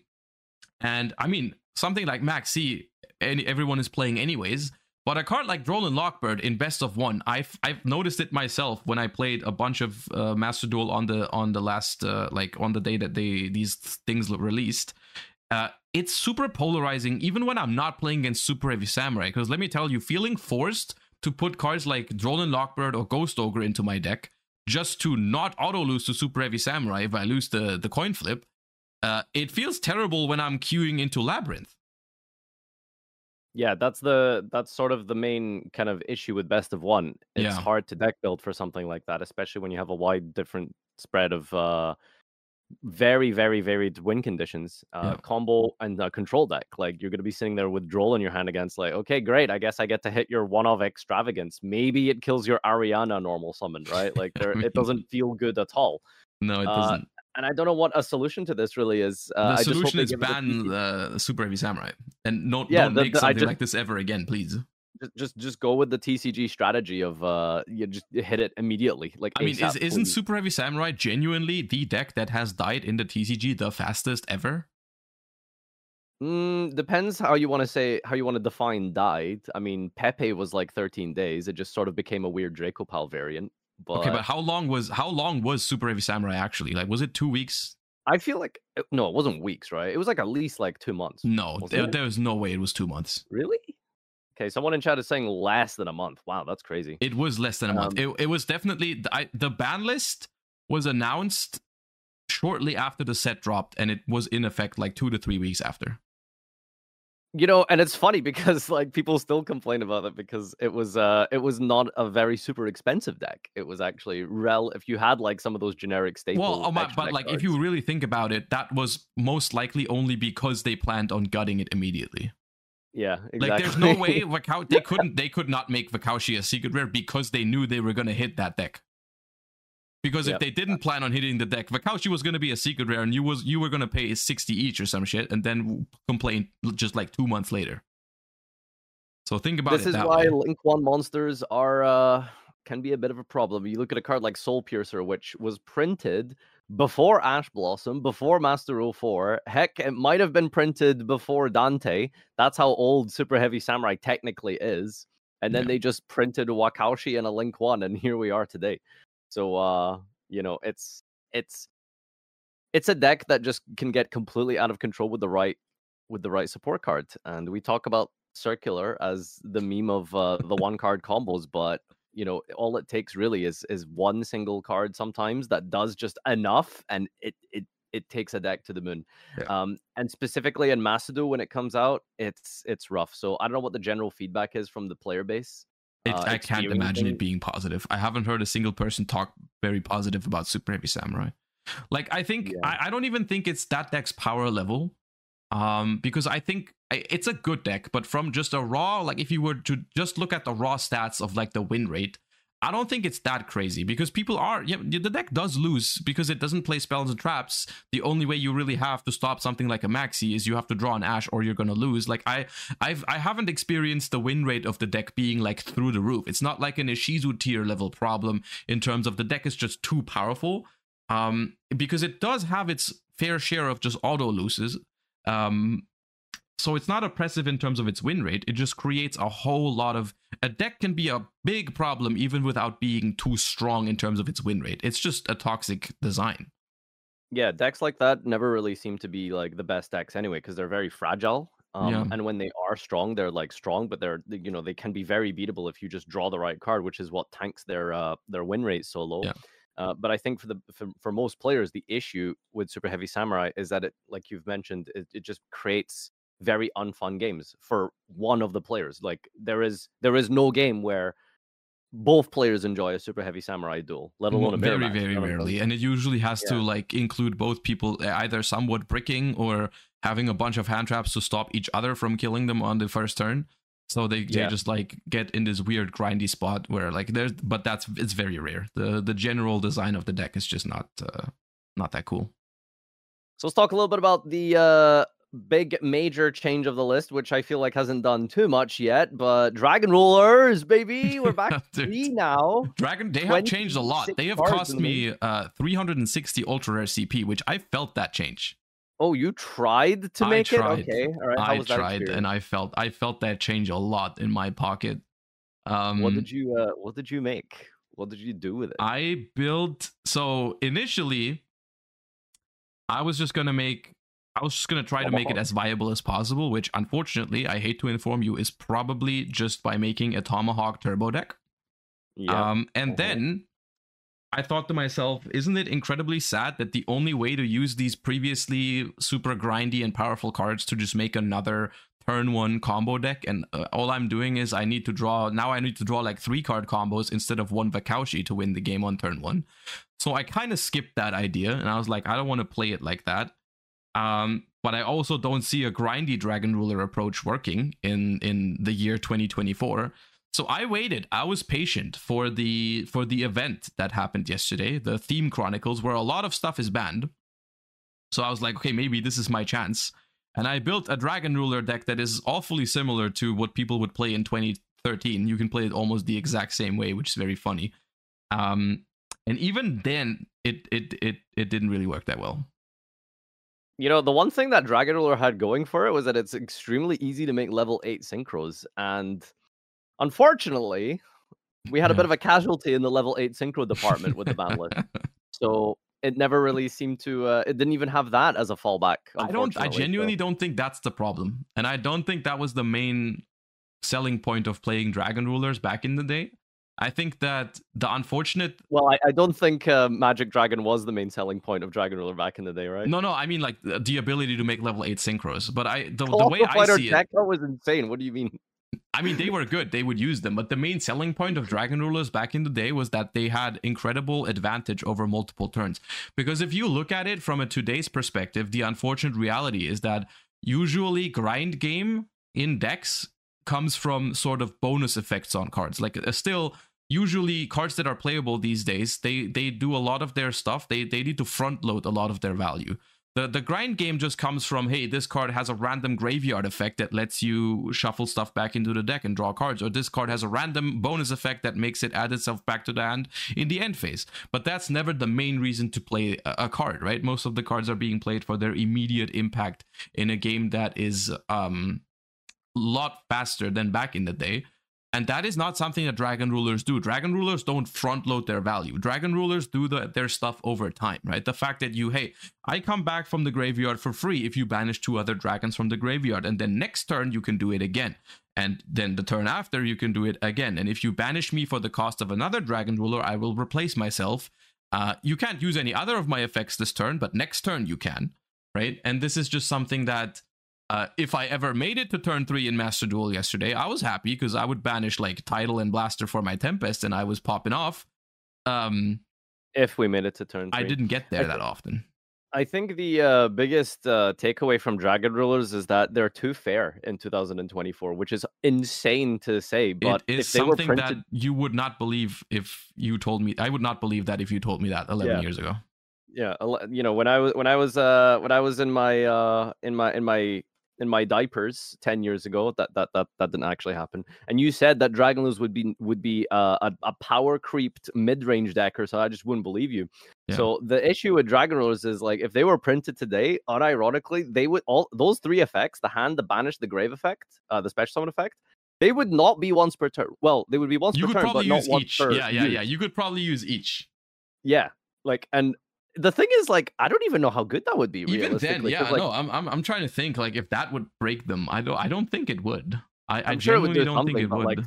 and I mean, something like Max C, any, everyone is playing anyways. But a card like Droll and Lockbird in best of one, I've I've noticed it myself when I played a bunch of uh, Master Duel on the on the last uh, like on the day that they these things released. Uh, it's super polarizing, even when I'm not playing against Super Heavy Samurai. Because let me tell you, feeling forced to put cards like Droll and Lockbird or Ghost Ogre into my deck just to not auto lose to Super Heavy Samurai if I lose the, the coin flip, uh, it feels terrible when I'm queuing into Labrynth. Yeah, that's the that's sort of the main kind of issue with best of one. It's Yeah. hard to deck build for something like that, especially when you have a wide different spread of uh very, very varied win conditions. Uh Yeah. combo and uh, control deck. Like you're gonna be sitting there with Droll in your hand against like, okay, great. I guess I get to hit your one of extravagance. Maybe it kills your Arianna normal summon, right? Like there mean- it doesn't feel good at all. No, it Uh, doesn't. And I don't know what a solution to this really is. Uh, the I just hope solution is give it a ban uh, Super Heavy Samurai and no, Yeah, don't the- make the- something just- like this ever again, please. Just just just go with the TCG strategy of uh you just hit it immediately. Like I mean, is, ASAP, isn't. Super Heavy Samurai genuinely the deck that has died in the TCG the fastest ever? Mm, depends how you want to say how you want to define died. I mean, Pepe was like 13 days. It just sort of became a weird Draco Pal variant. But, okay, but how long was how long was Super Heavy Samurai actually? Like, was it two weeks? I feel like no, it wasn't weeks, right? It was like at least like two months. No, there, there was no way it was two months. Really? Okay, someone in chat is saying less than a month. Wow, that's crazy. It was less than a month. Um, it, it was definitely the, I, the ban list was announced shortly after the set dropped, and it was in effect like two to three weeks after. You know, and it's funny because like people still complain about it because it was uh it was not a very super expensive deck. It was actually rel if you had like some of those generic staples. Well, oh my, but like if you really think about it, that was most likely only because they planned on gutting it immediately. Yeah, exactly. Like there's no way Vakau- they couldn't they could not make Wakaushi a secret rare because they knew they were gonna hit that deck. Because if they didn't plan on hitting the deck, Wakaushi was gonna be a secret rare and you was you were gonna pay 60 each or some shit and then complain just like two months later. So think about this is why way. Link One monsters are uh, can be a bit of a problem. You look at a card like Soulpiercer, which was printed before Ash Blossom, before Master 04. Heck, it might have been printed before Dante. That's how old Super Heavy Samurai technically is. And then Yeah. they just printed Wakaushi and a Link One, and here we are today. So uh, you know, it's it's it's a deck that just can get completely out of control with the right with the right support card. And we talk about circular as the meme of uh, the one card combos, but you know, all it takes really is is one single card sometimes that does just enough, and it it it takes a deck to the moon. Yeah. Um, and specifically in Master Duel, when it comes out, it's it's rough. So I don't know what the general feedback is from the player base. It, uh, I can't imagine it being positive. I haven't heard a single person talk very positive about Super Heavy Samurai. Like I think Yeah. I, I don't even think it's that deck's power level. Um, because I think it's a good deck, but from just a raw, like if you were to just look at the raw stats of like the win rate, I don't think it's that crazy because people are the deck does lose because it doesn't play spells and traps. The only way you really have to stop something like a maxi is you have to draw an ash or you're gonna lose. Like I I've I haven't experienced the win rate of the deck being like through the roof. It's not like an Ishizu tier level problem in terms of the deck is just too powerful. Um, because it does have its fair share of just auto loses. Um, so it's not oppressive in terms of its win rate. It just creates a whole lot of a deck can be a big problem even without being too strong in terms of its win rate. It's just a toxic design. Yeah, decks like that never really seem to be like the best decks anyway because they're very fragile. Um, Yeah. And when they are strong, they're like strong, but they're you know they can be very beatable if you just draw the right card, which is what tanks their uh, their win rate so low. Yeah. Uh, but I think for the for, for most players, the issue with Super Heavy Samurai is that it, like you've mentioned, it, it just creates very unfun games for one of the players. Like there is there is no game where both players enjoy a Super Heavy Samurai duel, let alone a very match, very you know what I'm rarely and it usually has to like include both people either somewhat bricking or having a bunch of hand traps to stop each other from killing them on the first turn so they, they just like get in this weird grindy spot where like there's but that's it's very rare the the general design of the deck is just not uh, not that cool. So let's talk a little bit about the uh, big major change of the list, which I feel like hasn't done too much yet. But Dragon Rulers, baby, we're back to three now. dragon they have changed a lot they have cost me uh 360 ultra rare cp which i felt that change Oh, you tried to make tried. it? Okay, all right. How i was tried and i felt i felt that change a lot in my pocket um What did you uh, What did you make? What did you do with it? I built so initially I was just gonna make I was just gonna try to make it as viable as possible, which unfortunately I hate to inform you is probably just by making a Tomahawk turbo deck. yeah. Um and Mhm. then I thought to myself, isn't it incredibly sad that the only way to use these previously super grindy and powerful cards to just make another turn one combo deck and uh, all I'm doing is I need to draw now I need to draw like three card combos instead of one Wakaushi to win the game on turn 1. So I kind of skipped that idea and I was like I don't want to play it like that. Um but I also don't see a grindy dragon ruler approach working in in the year 2024. So I waited. I was patient for the for the event that happened yesterday, the Theme Chronicles, where a lot of stuff is banned. So I was like, okay, maybe this is my chance. And I built a Dragon Ruler deck that is awfully similar to what people would play in 2013. You can play it almost the exact same way, which is very funny. Um, and even then, it it it it didn't really work that well. You know, the one thing that Dragon Ruler had going for it was that it's extremely easy to make level 8 synchros. And unfortunately, we had a bit of a casualty in the level 8 synchro department with the ban list. So it never really seemed to, uh, it didn't even have that as a fallback. I don't. I unfortunately, so- genuinely don't think that's the problem, and I don't think that was the main selling point of playing Dragon Rulers back in the day. I think that the unfortunate. Well, I, I don't think uh, Magic Dragon was the main selling point of Dragon Ruler back in the day, right? No, no, I mean like the the ability to make level eight synchros. But I the, the way I see it, that was insane. What do you mean? I mean, they were good. They would use them. But the main selling point of Dragon Rulers back in the day was that they had incredible advantage over multiple turns. Because if you look at it from a today's perspective, the unfortunate reality is that usually grind game in decks comes from sort of bonus effects on cards. Like uh, still usually cards that are playable these days, they they do a lot of their stuff. They they need to front load a lot of their value. The the grind game just comes from hey, this card has a random graveyard effect that lets you shuffle stuff back into the deck and draw cards, or this card has a random bonus effect that makes it add itself back to the hand in the end phase. But that's never the main reason to play a, card, right? Most of the cards are being played for their immediate impact in a game that is um lot faster than back in the day. And that is not something that dragon rulers do. Dragon rulers don't front load their value. Dragon rulers do the, their stuff over time, right? The fact that you, hey, I come back from the graveyard for free if you banish two other dragons from the graveyard. And then next turn, you can do it again. And then the turn after, you can do it again. And if you banish me for the cost of another dragon ruler, I will replace myself. Uh, you can't use any other of my effects this turn, but next turn you can, right? And this is just something that uh, if I ever made it to turn three in Master Duel yesterday, I was happy because I would banish like Tidal and Blaster for my Tempest, and I was popping off. Um, if we made it to turn, three. I didn't get there that often. I think the uh, biggest uh, takeaway from Dragon Rulers is that they're too fair in 2024, which is insane to say. But it is something printed... that you would not believe if you told me. I would not believe that if you told me that 11 yeah. years ago. Yeah, you know when I was when I was uh when I was in my uh in my in my in my diapers 10 years ago that that that, that didn't actually happen and you said that dragon rulers would be would be uh, a, a power creeped mid-range decker so i just wouldn't believe you yeah. so the issue with dragon rulers is like if they were printed today unironically they would all those three effects the hand the banish the grave effect uh, the special summon effect they would not be once per turn well they would be once you per turn but not once each. per yeah yeah use. yeah you could probably use each yeah like and the thing is, like, I don't even know how good that would be. Even then, yeah, like, no, I'm, I'm, I'm trying to think, like, if that would break them. I don't, I don't think it would. I, I sure genuinely do don't think it would. Like,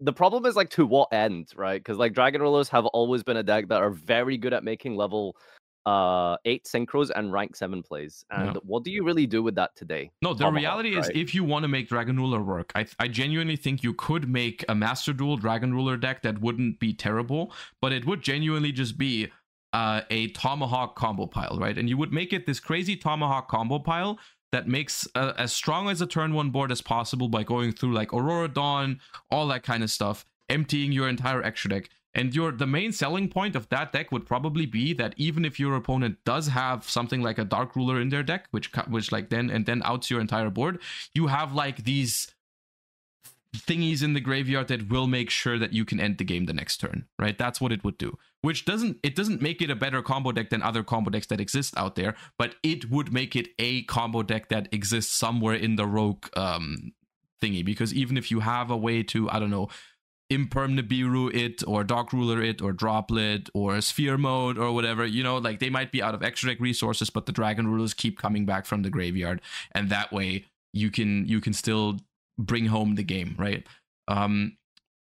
the problem is like to what end, right? Because like Dragon Rulers have always been a deck that are very good at making level uh eight synchros and rank seven plays. And yeah. what do you really do with that today? No, the Tomahawk, reality right? is if you want to make Dragon Ruler work, I I genuinely think you could make a Master Duel Dragon Ruler deck that wouldn't be terrible, but it would genuinely just be uh, a tomahawk combo pile, right? And you would make it this crazy tomahawk combo pile that makes uh, as strong as a turn one board as possible by going through like Auroradon, all that kind of stuff, emptying your entire extra deck. And your the main selling point of that deck would probably be that even if your opponent does have something like a Dark Ruler in their deck, which which like then and then outs your entire board, you have like these thingies in the graveyard that will make sure that you can end the game the next turn, right? That's what it would do. Which doesn't it doesn't make it a better combo deck than other combo decks that exist out there, but it would make it a combo deck that exists somewhere in the rogue um thingy because even if you have a way to I don't know imperm Nibiru it or Dark Ruler it or Droplet or Sphere mode or whatever, you know, like they might be out of extra deck resources, but the Dragon Rulers keep coming back from the graveyard, and that way you can you can still bring home the game, right? Um,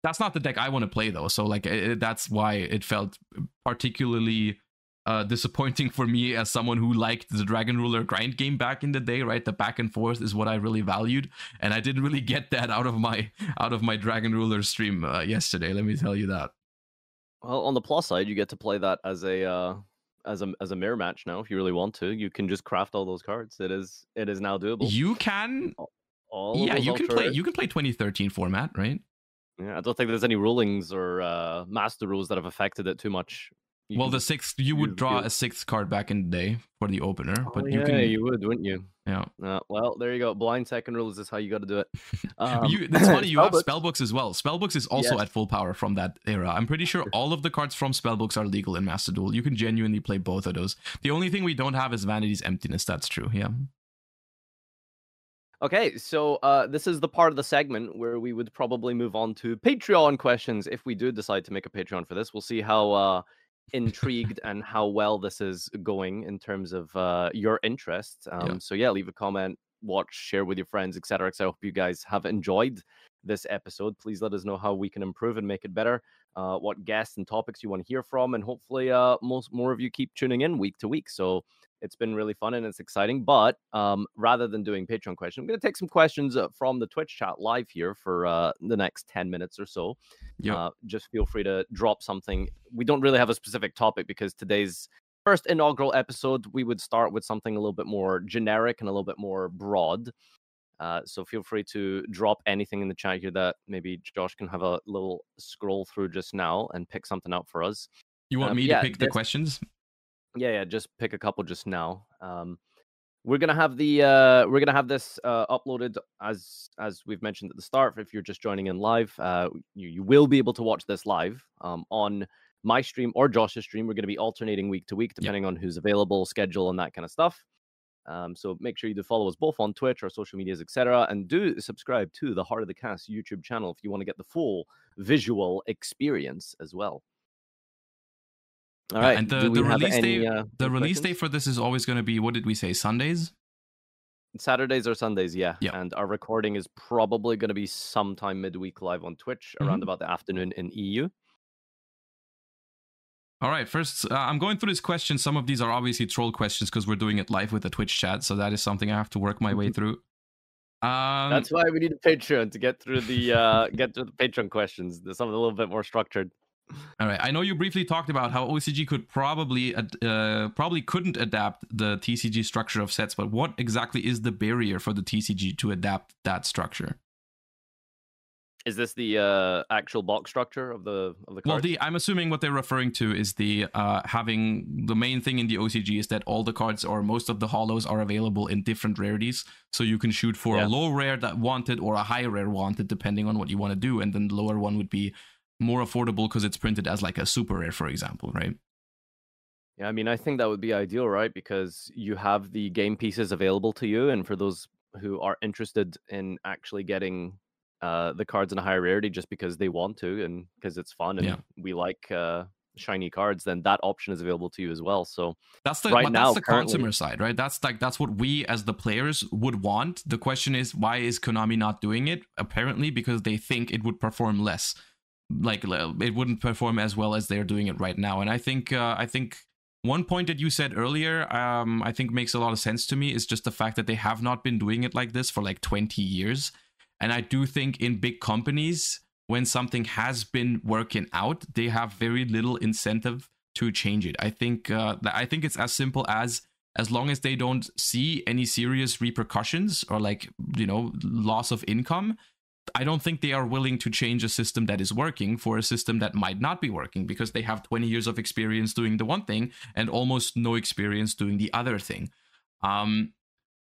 that's not the deck I want to play though. So like it, that's why it felt particularly uh, disappointing for me as someone who liked the Dragon Ruler grind game back in the day. Right, the back and forth is what I really valued, and I didn't really get that out of my out of my Dragon Ruler stream uh, yesterday. Let me tell you that. Well, on the plus side, you get to play that as a uh, as a as a mirror match now. If you really want to, you can just craft all those cards. It is it is now doable. You can all yeah you can play you can play 2013 format right yeah i don't think there's any rulings or uh master rules that have affected it too much you well, the sixth you would draw a sixth card back in the day for the opener, oh, but you yeah, can you would, wouldn't you? Yeah. Uh, well, there you go. Blind second rules is how you got to do it. Um, you, it's funny you have spellbooks as well. Spellbooks is also yes. at full power from that era. I'm pretty sure all of the cards from spellbooks are legal in Master Duel. You can genuinely play both of those. The only thing we don't have is Vanity's Emptiness. That's true. Yeah. Okay, so uh, this is the part of the segment where we would probably move on to Patreon questions if we do decide to make a Patreon for this. We'll see how uh, intrigued and how well this is going in terms of uh, your interest. Um, yeah. So yeah, leave a comment, watch, share with your friends, etc. etc. I hope you guys have enjoyed this episode. Please let us know how we can improve and make it better. Uh, what guests and topics you want to hear from, and hopefully, uh, most more of you keep tuning in week to week. So it's been really fun and it's exciting. But um, rather than doing Patreon questions, I'm going to take some questions uh, from the Twitch chat live here for uh, the next 10 minutes or so. Yeah. Uh, just feel free to drop something. We don't really have a specific topic because today's first inaugural episode, we would start with something a little bit more generic and a little bit more broad. Uh, so feel free to drop anything in the chat here that maybe Josh can have a little scroll through just now and pick something out for us. You want Um, me yeah, to pick the questions? Yeah, yeah, just pick a couple just now. Um, we're gonna have the uh, we're gonna have this uh, uploaded as as we've mentioned at the start. If you're just joining in live, uh, you you will be able to watch this live um, on my stream or Josh's stream. We're gonna be alternating week to week depending on who's available, schedule, and that kind of stuff. Um, so make sure you do follow us both on Twitch, our social medias, etc., and do subscribe to the Heart of the Cast YouTube channel if you want to get the full visual experience as well. All right. And the- the release any, date- uh, The release date for this is always going to be what did we say? Sundays? Saturdays or Sundays, yeah. Yeah. And our recording is probably going to be sometime midweek live on Twitch around Mm-hmm. about the afternoon in EU. All right, first, uh, I'm going through this question. Some of these are obviously troll questions because we're doing it live with the Twitch chat. So that is something I have to work my way through. Um, That's why we need a Patreon to get through the uh get through the Patreon questions. There's something a little bit more structured. All right. I know you briefly talked about how OCG could probably uh, probably couldn't adapt the TCG structure of sets, but what exactly is the barrier for the TCG to adapt that structure? Is this the uh actual box structure of the of the Well, card? the I'm assuming what they're referring to is the uh, having the main thing in the OCG is that all the cards or most of the hollows are available in different rarities, so you can shoot for Yeah. a low rare that wanted or a high rare wanted, depending on what you want to do, and then the lower one would be more affordable because it's printed as like a super rare, for example, right? Yeah, I mean, I think that would be ideal, right? Because you have the game pieces available to you, and for those who are interested in actually getting uh, the cards in a higher rarity just because they want to and because it's fun and Yeah. we like uh, shiny cards, then that option is available to you as well. So That's the Right now, that's the currently- consumer side, right? That's like that's what we as the players would want. The question is why is Konami not doing it? Apparently because they think it would perform less. Like it wouldn't perform as well as they're doing it right now. And I think uh, I think one point that you said earlier, um, I think makes a lot of sense to me is just the fact that they have not been doing it like this for like 20 years. And I do think in big companies, when something has been working out, they have very little incentive to change it. I think uh, I think it's as simple as as long as they don't see any serious repercussions or like you know loss of income. I don't think they are willing to change a system that is working for a system that might not be working because they have 20 years of experience doing the one thing and almost no experience doing the other thing. Um,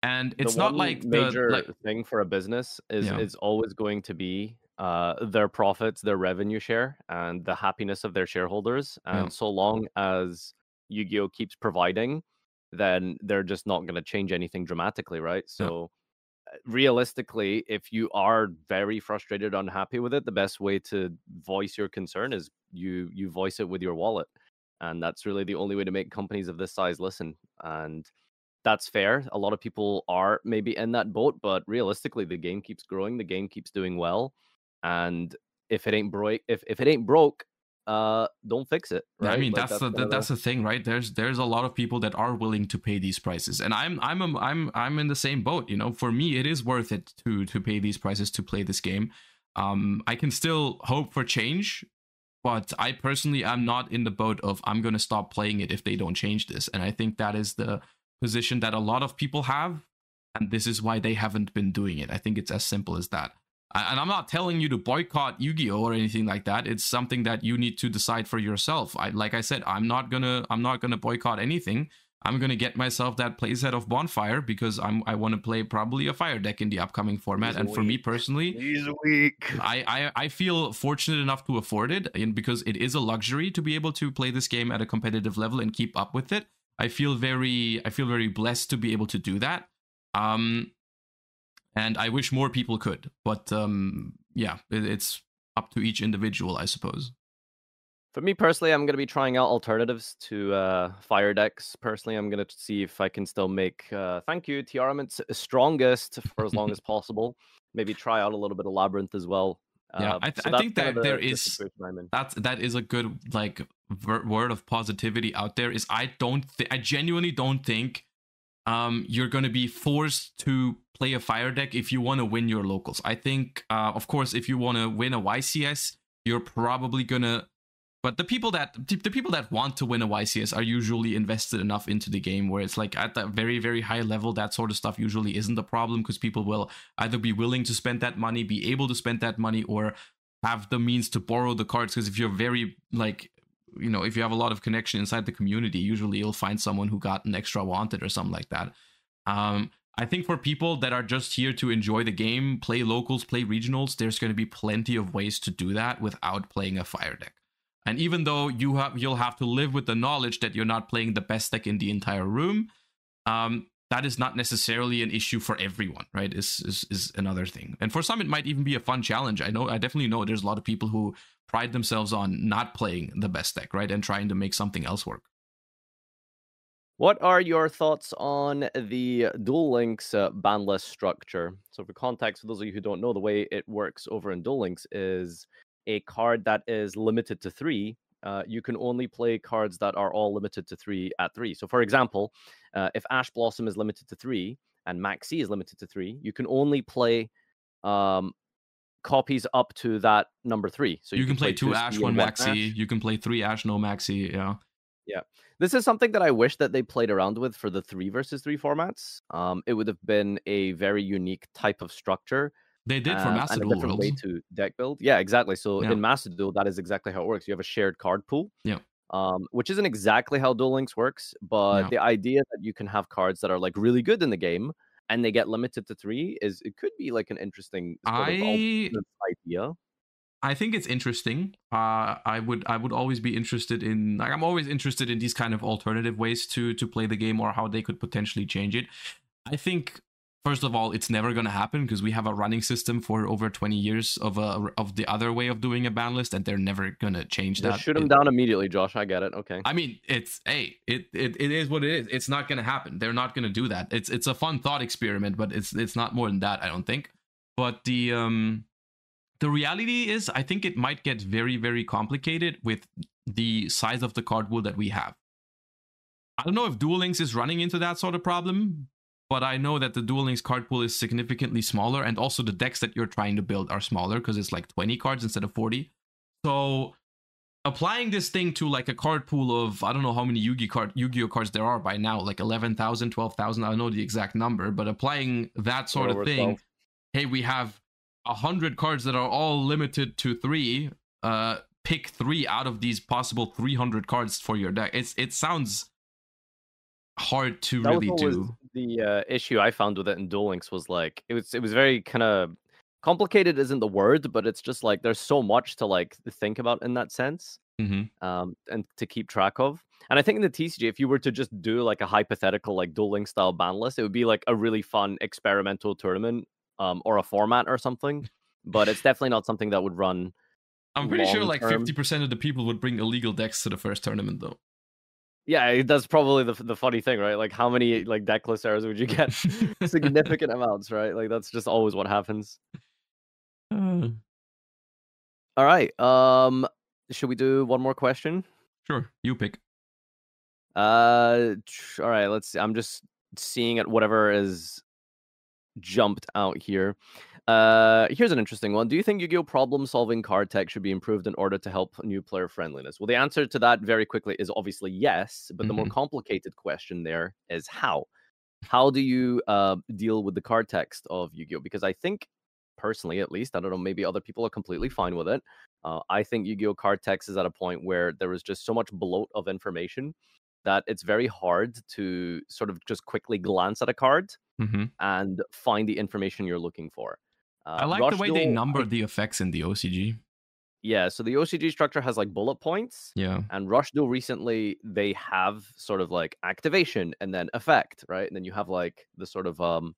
and it's the not like the major like thing for a business is Yeah. is always going to be uh, their profits, their revenue share, and the happiness of their shareholders. And Yeah. so long as Yu-Gi-Oh keeps providing, then they're just not going to change anything dramatically, right? So uh, realistically, if you are very frustrated, unhappy with it, the best way to voice your concern is you you voice it with your wallet, and that's really the only way to make companies of this size listen. And that's fair. A lot of people are maybe in that boat, but realistically, the game keeps growing, the game keeps doing well, and if it ain't broke, if if it ain't broke, uh, don't fix it. Right? I mean Like, that's, the, that's the thing, right? There's there's a lot of people that are willing to pay these prices, and I'm I'm a, I'm I'm in the same boat. You know, for me, it is worth it to to pay these prices to play this game. Um, I can still hope for change, but I personally am not in the boat of I'm going to stop playing it if they don't change this, and I think that is the position that a lot of people have, and this is why they haven't been doing it. I think it's as simple as that. And I'm not telling you to boycott Yu-Gi-Oh or anything like that. It's something that you need to decide for yourself. I like I said, I'm not gonna I'm not gonna boycott anything. I'm gonna get myself that playset of Bonfire because I'm I want to play probably a fire deck in the upcoming format. He's and for me personally, He's weak. I, I I feel fortunate enough to afford it, and because it is a luxury to be able to play this game at a competitive level and keep up with it. I feel very I feel very blessed to be able to do that. Um, and I wish more people could, but um, yeah, it, it's up to each individual, I suppose. For me personally, I'm going to be trying out alternatives to uh, fire decks. Personally, I'm going to see if I can still make, uh, thank you, Tearlament's strongest for as long as possible. Maybe try out a little bit of Labrynth as well. Yeah, Uh, I th- so I think that the- there the is- situation I'm in. That's that is a good like ver- word of positivity out there. Is I don't th- I genuinely don't think um you're gonna be forced to play a fire deck if you want to win your locals. I think uh of course if you want to win a YCS, you're probably gonna but the people that the people that want to win a YCS are usually invested enough into the game where it's like at that very very high level that sort of stuff usually isn't a problem because people will either be willing to spend that money, be able to spend that money, or have the means to borrow the cards. Because if you're very like you know if you have a lot of connection inside the community, usually you'll find someone who got an extra wanted or something like that. Um, I think for people that are just here to enjoy the game, play locals, play regionals, there's going to be plenty of ways to do that without playing a fire deck. And even though you have you'll have to live with the knowledge that you're not playing the best deck in the entire room, um, that is not necessarily an issue for everyone, right? Is, is is another thing. And for some it might even be a fun challenge. I know I definitely know there's a lot of people who pride themselves on not playing the best deck, right? And trying to make something else work. What are your thoughts on the Duel Links uh, ban list structure? So, for context, for those of you who don't know, the way it works over in Duel Links is a card that is limited to three, uh, you can only play cards that are all limited to three at three. So, for example, uh, if Ash Blossom is limited to three and Maxi is limited to three, you can only play um, copies up to that number three. So you, you can, can, play, two Ash, one Maxi. Ash. You can play three Ash, no Maxi. Yeah. Yeah. This is something that I wish that they played around with for the three versus three formats. Um, it would have been a very unique type of structure they did for Master Duel. different way to deck build. Yeah, exactly. So yeah. in Master Duel, that is exactly how it works. You have a shared card pool. Yeah. Um, which isn't exactly how Duel Links works, but the idea that you can have cards that are like really good in the game and they get limited to three is it could be like an interesting I... idea. I think it's interesting. Uh, I would I would always be interested in like I'm always interested in these kind of alternative ways to to play the game or how they could potentially change it. I think first of all, it's never going to happen because we have a running system for over 20 years of a of the other way of doing a ban list, and they're never going to change that. shoot them it, down immediately, Josh. I get it. Okay. I mean, it's hey, it it, it is what it is. It's not going to happen. They're not going to do that. It's it's a fun thought experiment, but it's it's not more than that. I don't think. But the um the reality is, I think it might get very very complicated with the size of the card pool that we have. I don't know if Duel Links is running into that sort of problem, but I know that the Duel Links card pool is significantly smaller, and also the decks that you're trying to build are smaller because it's like 20 cards instead of 40. So applying this thing to like a card pool of I don't know how many Yu-Gi card Yu-Gi-Oh cards there are by now, like 11,000, 12,000, I don't know the exact number, but applying that sort of thing, 12. hey, we have 100 cards that are all limited to 3, uh pick 3 out of these possible 300 cards for your deck. It's it sounds hard to that really do. The uh, issue I found with it in Duel Links was like it was it was very kind of complicated isn't the word, but it's just like there's so much to like think about in that sense, mm-hmm. um, and to keep track of. And I think in the TCG, if you were to just do like a hypothetical like Duel Link style ban list, it would be like a really fun experimental tournament, um, or a format or something. But it's definitely not something that would run. I'm pretty sure like fifty percent of the people would bring illegal decks to the first tournament, though. Yeah, that's probably the the funny thing, right? Like, how many like deckless errors would you get? Significant amounts, right? Like, that's just always what happens. Uh. All right. Um, should we do one more question? Sure, you pick. Uh, all right. Let's. See. I'm just seeing at Whatever is jumped out here. Uh, here's an interesting one. Do you think Yu-Gi-Oh problem solving card tech should be improved in order to help new player friendliness? Well, the answer to that very quickly is obviously yes, but mm-hmm. the more mm-hmm. complicated question there is how. How do you uh, deal with the card text of Yu-Gi-Oh? Because I think personally, at least, I don't know, maybe other people are completely fine with it. Uh, I think Yu-Gi-Oh card text is at a point where there is just so much bloat of information that it's very hard to sort of just quickly glance at a card mm-hmm. and find the information you're looking for. Uh, I like the way they number the effects in the OCG. Yeah, so the OCG structure has like bullet points. Yeah. And Rush Duel recently they have sort of like activation and then effect, right? And then you have like the sort of um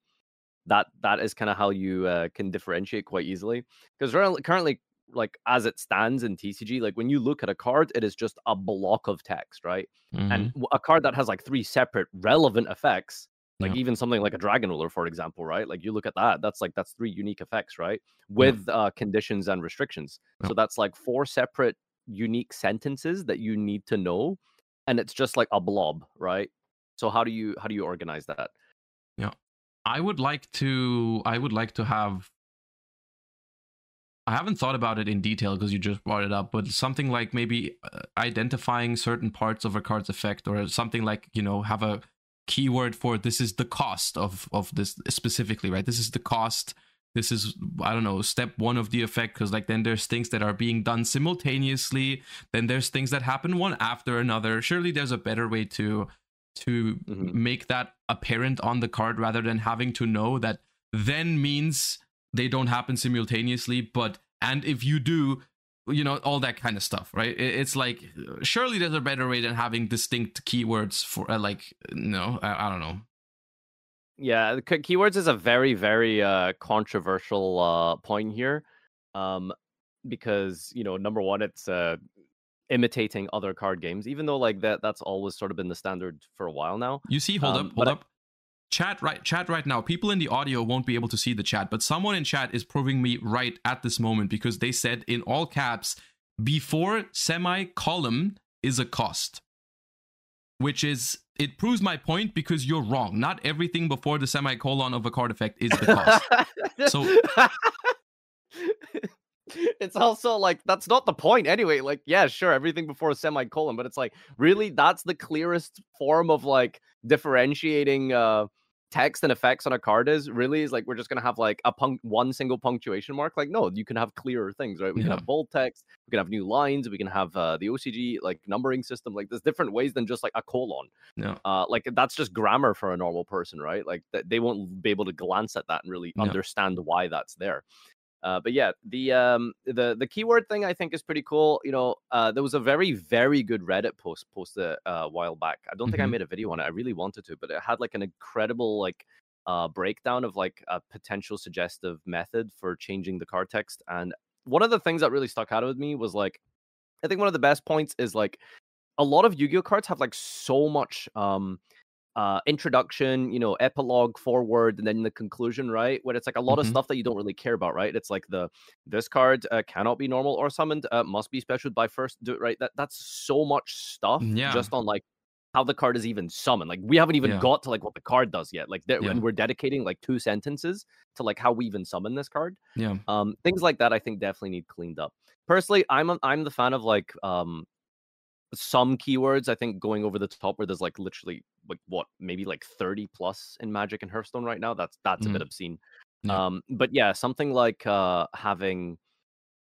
that that is kind of how you uh, can differentiate quite easily because currently like as it stands in TCG, like when you look at a card, it is just a block of text, right? Mm-hmm. And a card that has like three separate relevant effects like yeah. even something like a dragon ruler for example right like you look at that that's like that's three unique effects right with yeah. uh conditions and restrictions yeah. so that's like four separate unique sentences that you need to know and it's just like a blob right so how do you how do you organize that yeah i would like to i would like to have I haven't thought about it in detail because you just brought it up, but something like maybe uh, identifying certain parts of a card's effect, or something like you know have a keyword for this is the cost of of this specifically, right? This is the cost. This is I don't know step one of the effect because like then there's things that are being done simultaneously. Then there's things that happen one after another. Surely there's a better way to to mm-hmm. make that apparent on the card rather than having to know that then means they don't happen simultaneously but and if you do you know all that kind of stuff right? It's like surely there's a better way than having distinct keywords for uh, like no I, I, don't know. Yeah keywords is a very very uh controversial uh point here um because you know number one it's uh imitating other card games even though like that that's always sort of been the standard for a while now you see hold um, up hold up chat right chat right now. People in the audio won't be able to see the chat but someone in chat is proving me right at this moment because they said in all caps before semicolon is a cost which is it proves my point because you're wrong. Not everything before the semicolon of a card effect is the cost. So it's also like that's not the point anyway like yeah sure everything before a semicolon but it's like really that's the clearest form of like differentiating uh text and effects on a card is really is like we're just gonna have like a punk one single punctuation mark. Like no, you can have clearer things, right? We yeah. can have bold text, we can have new lines, we can have uh, the OCG like numbering system. Like there's different ways than just like a colon. Yeah. Uh, like that's just grammar for a normal person, right? Like they won't be able to glance at that and really understand why that's there. Uh, but yeah, the um the the keyword thing I think is pretty cool. You know, uh, there was a very very good Reddit post posted uh, a while back. I don't mm-hmm. think I mm-hmm. made a video on it. I really wanted to, but it had like an incredible like uh breakdown of like a potential suggestive method for changing the card text. And one of the things that really stuck out with me was like, I think one of the best points is like a lot of Yu-Gi-Oh cards have like so much um uh, introduction, you know, epilogue, forward, and then the conclusion, right? Where it's like a lot mm-hmm. of stuff that you don't really care about, right? It's like the this card uh, cannot be normal or summoned, uh, must be special by first, do it right. That that's so much stuff yeah. just on like how the card is even summoned. Like we haven't even yeah. got to like what the card does yet. Like yeah. when we're dedicating like two sentences to like how we even summon this card. Yeah. Um, things like that I think definitely need cleaned up. Personally, I'm a, I'm the fan of like um some keywords i think going over the top where there's like literally like what maybe like 30 plus in magic and hearthstone right now that's that's mm. a bit mm-hmm. obscene yeah. um but yeah something like uh having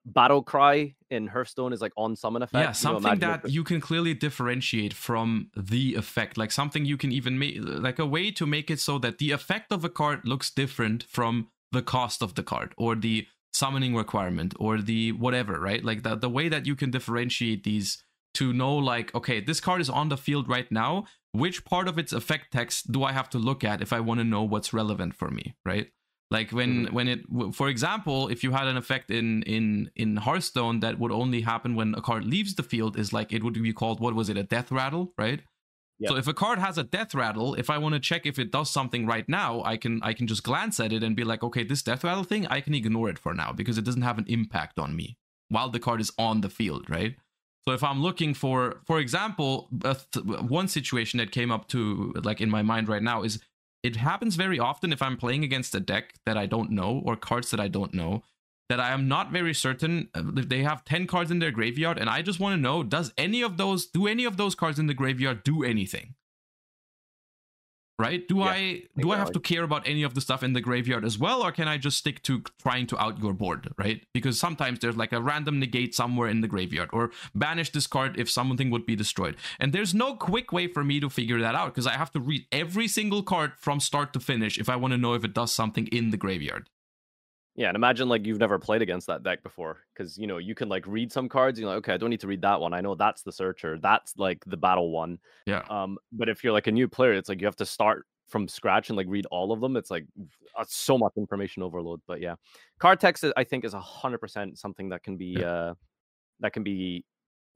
battle cry in hearthstone is like on summon effect yeah something you know, that you can clearly differentiate from the effect like something you can even make like a way to make it so that the effect of a card looks different from the cost of the card or the summoning requirement or the whatever right like the, the way that you can differentiate these to know like okay this card is on the field right now which part of its effect text do i have to look at if i want to know what's relevant for me right like when mm-hmm. when it for example if you had an effect in in in hearthstone that would only happen when a card leaves the field is like it would be called what was it a death rattle right yep. so if a card has a death rattle if i want to check if it does something right now i can i can just glance at it and be like okay this death rattle thing i can ignore it for now because it doesn't have an impact on me while the card is on the field right so if I'm looking for, for example, th- one situation that came up to like in my mind right now is it happens very often if I'm playing against a deck that I don't know or cards that I don't know that I am not very certain uh, they have 10 cards in their graveyard and I just want to know does any of those do any of those cards in the graveyard do anything? Right? Do yeah, I do I have to care about any of the stuff in the graveyard as well, or can I just stick to trying to out your board, right? Because sometimes there's like a random negate somewhere in the graveyard, or banish this card if something would be destroyed. And there's no quick way for me to figure that out because I have to read every single card from start to finish if I want to know if it does something in the graveyard. Yeah, and imagine like you've never played against that deck before, because you know you can like read some cards. You're like, okay, I don't need to read that one. I know that's the searcher. That's like the battle one. Yeah. Um, but if you're like a new player, it's like you have to start from scratch and like read all of them. It's like uh, so much information overload. But yeah, card text I think is a hundred percent something that can be yeah. uh that can be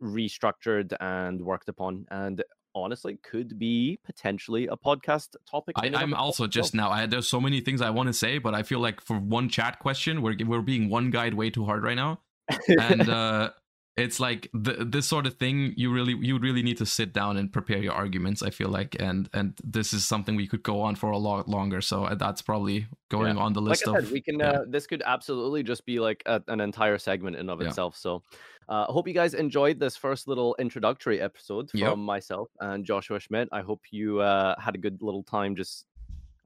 restructured and worked upon. And honestly could be potentially a podcast topic. I, am also just now. I, there's so many things I want to say, but I feel like for one chat question, we're we're being one guide way too hard right now. and uh, it's like the, this sort of thing you really you really need to sit down and prepare your arguments i feel like and and this is something we could go on for a lot longer so uh, that's probably going Yeah. on the list like I of we can. yeah. Uh, this could absolutely just be like a, an entire segment in of Yeah. itself. So, uh, hope you guys enjoyed this first little introductory episode from Yep. myself and Joshua Schmidt. I hope you uh, had a good little time just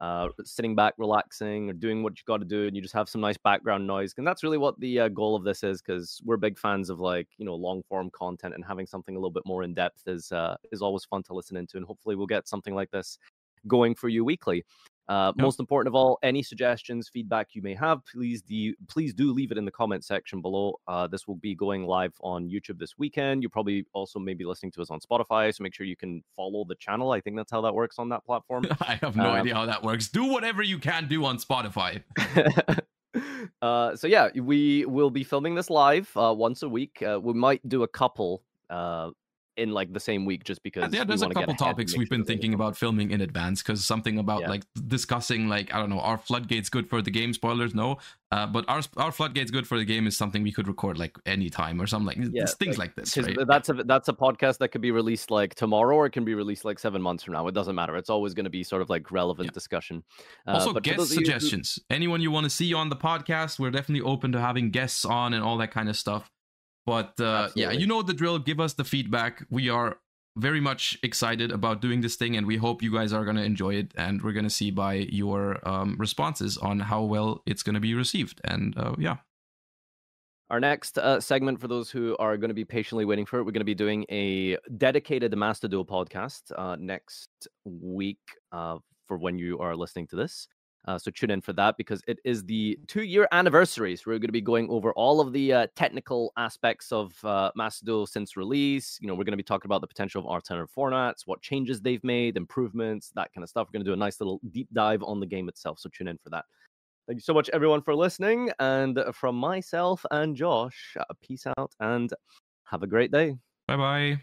uh, sitting back, relaxing, or doing what you got to do, and you just have some nice background noise. And that's really what the uh, goal of this is, because we're big fans of like you know long form content, and having something a little bit more in depth is uh, is always fun to listen into. And hopefully, we'll get something like this going for you weekly. Uh, Yep. Most important of all, any suggestions, feedback you may have, please do please do leave it in the comment section below. Uh, this will be going live on YouTube this weekend. You probably also may be listening to us on Spotify, so make sure you can follow the channel. I think that's how that works on that platform. i have no Um, idea how that works do whatever you can do on spotify uh, so yeah, we will be filming this live uh, once a week. Uh, we might do a couple uh, in like the same week, just because. yeah there's a couple topics we've been thinking about filming in advance because something about Yeah. like discussing like i don't know are floodgates good for the game spoilers no uh, but our our floodgates good for the game is something we could record like anytime or something like Yeah, things like, this. right? that's a that's a podcast that could be released like tomorrow or it can be released like seven months from now. It doesn't matter. It's always going to be sort of like relevant Yeah. discussion. Uh, also guest you who- suggestions anyone you want to see on the podcast we're definitely open to having guests on and all that kind of stuff but uh, yeah you know the drill. Give us the feedback. We are very much excited about doing this thing and we hope you guys are going to enjoy it and we're going to see by your um, responses on how well it's going to be received. And uh, yeah. Our next uh, segment, for those who are going to be patiently waiting for it, we're going to be doing a dedicated Master Duel podcast uh, next week uh, for when you are listening to this. Uh, so tune in for that because it is the two-year anniversary. So we're going to be going over all of the uh, technical aspects of uh, Master since release. You know, we're going to be talking about the potential of alternative formats, what changes they've made, improvements, that kind of stuff. We're going to do a nice little deep dive on the game itself. So tune in for that. Thank you so much, everyone, for listening. And from myself and Josh, uh, peace out and have a great day. bye bye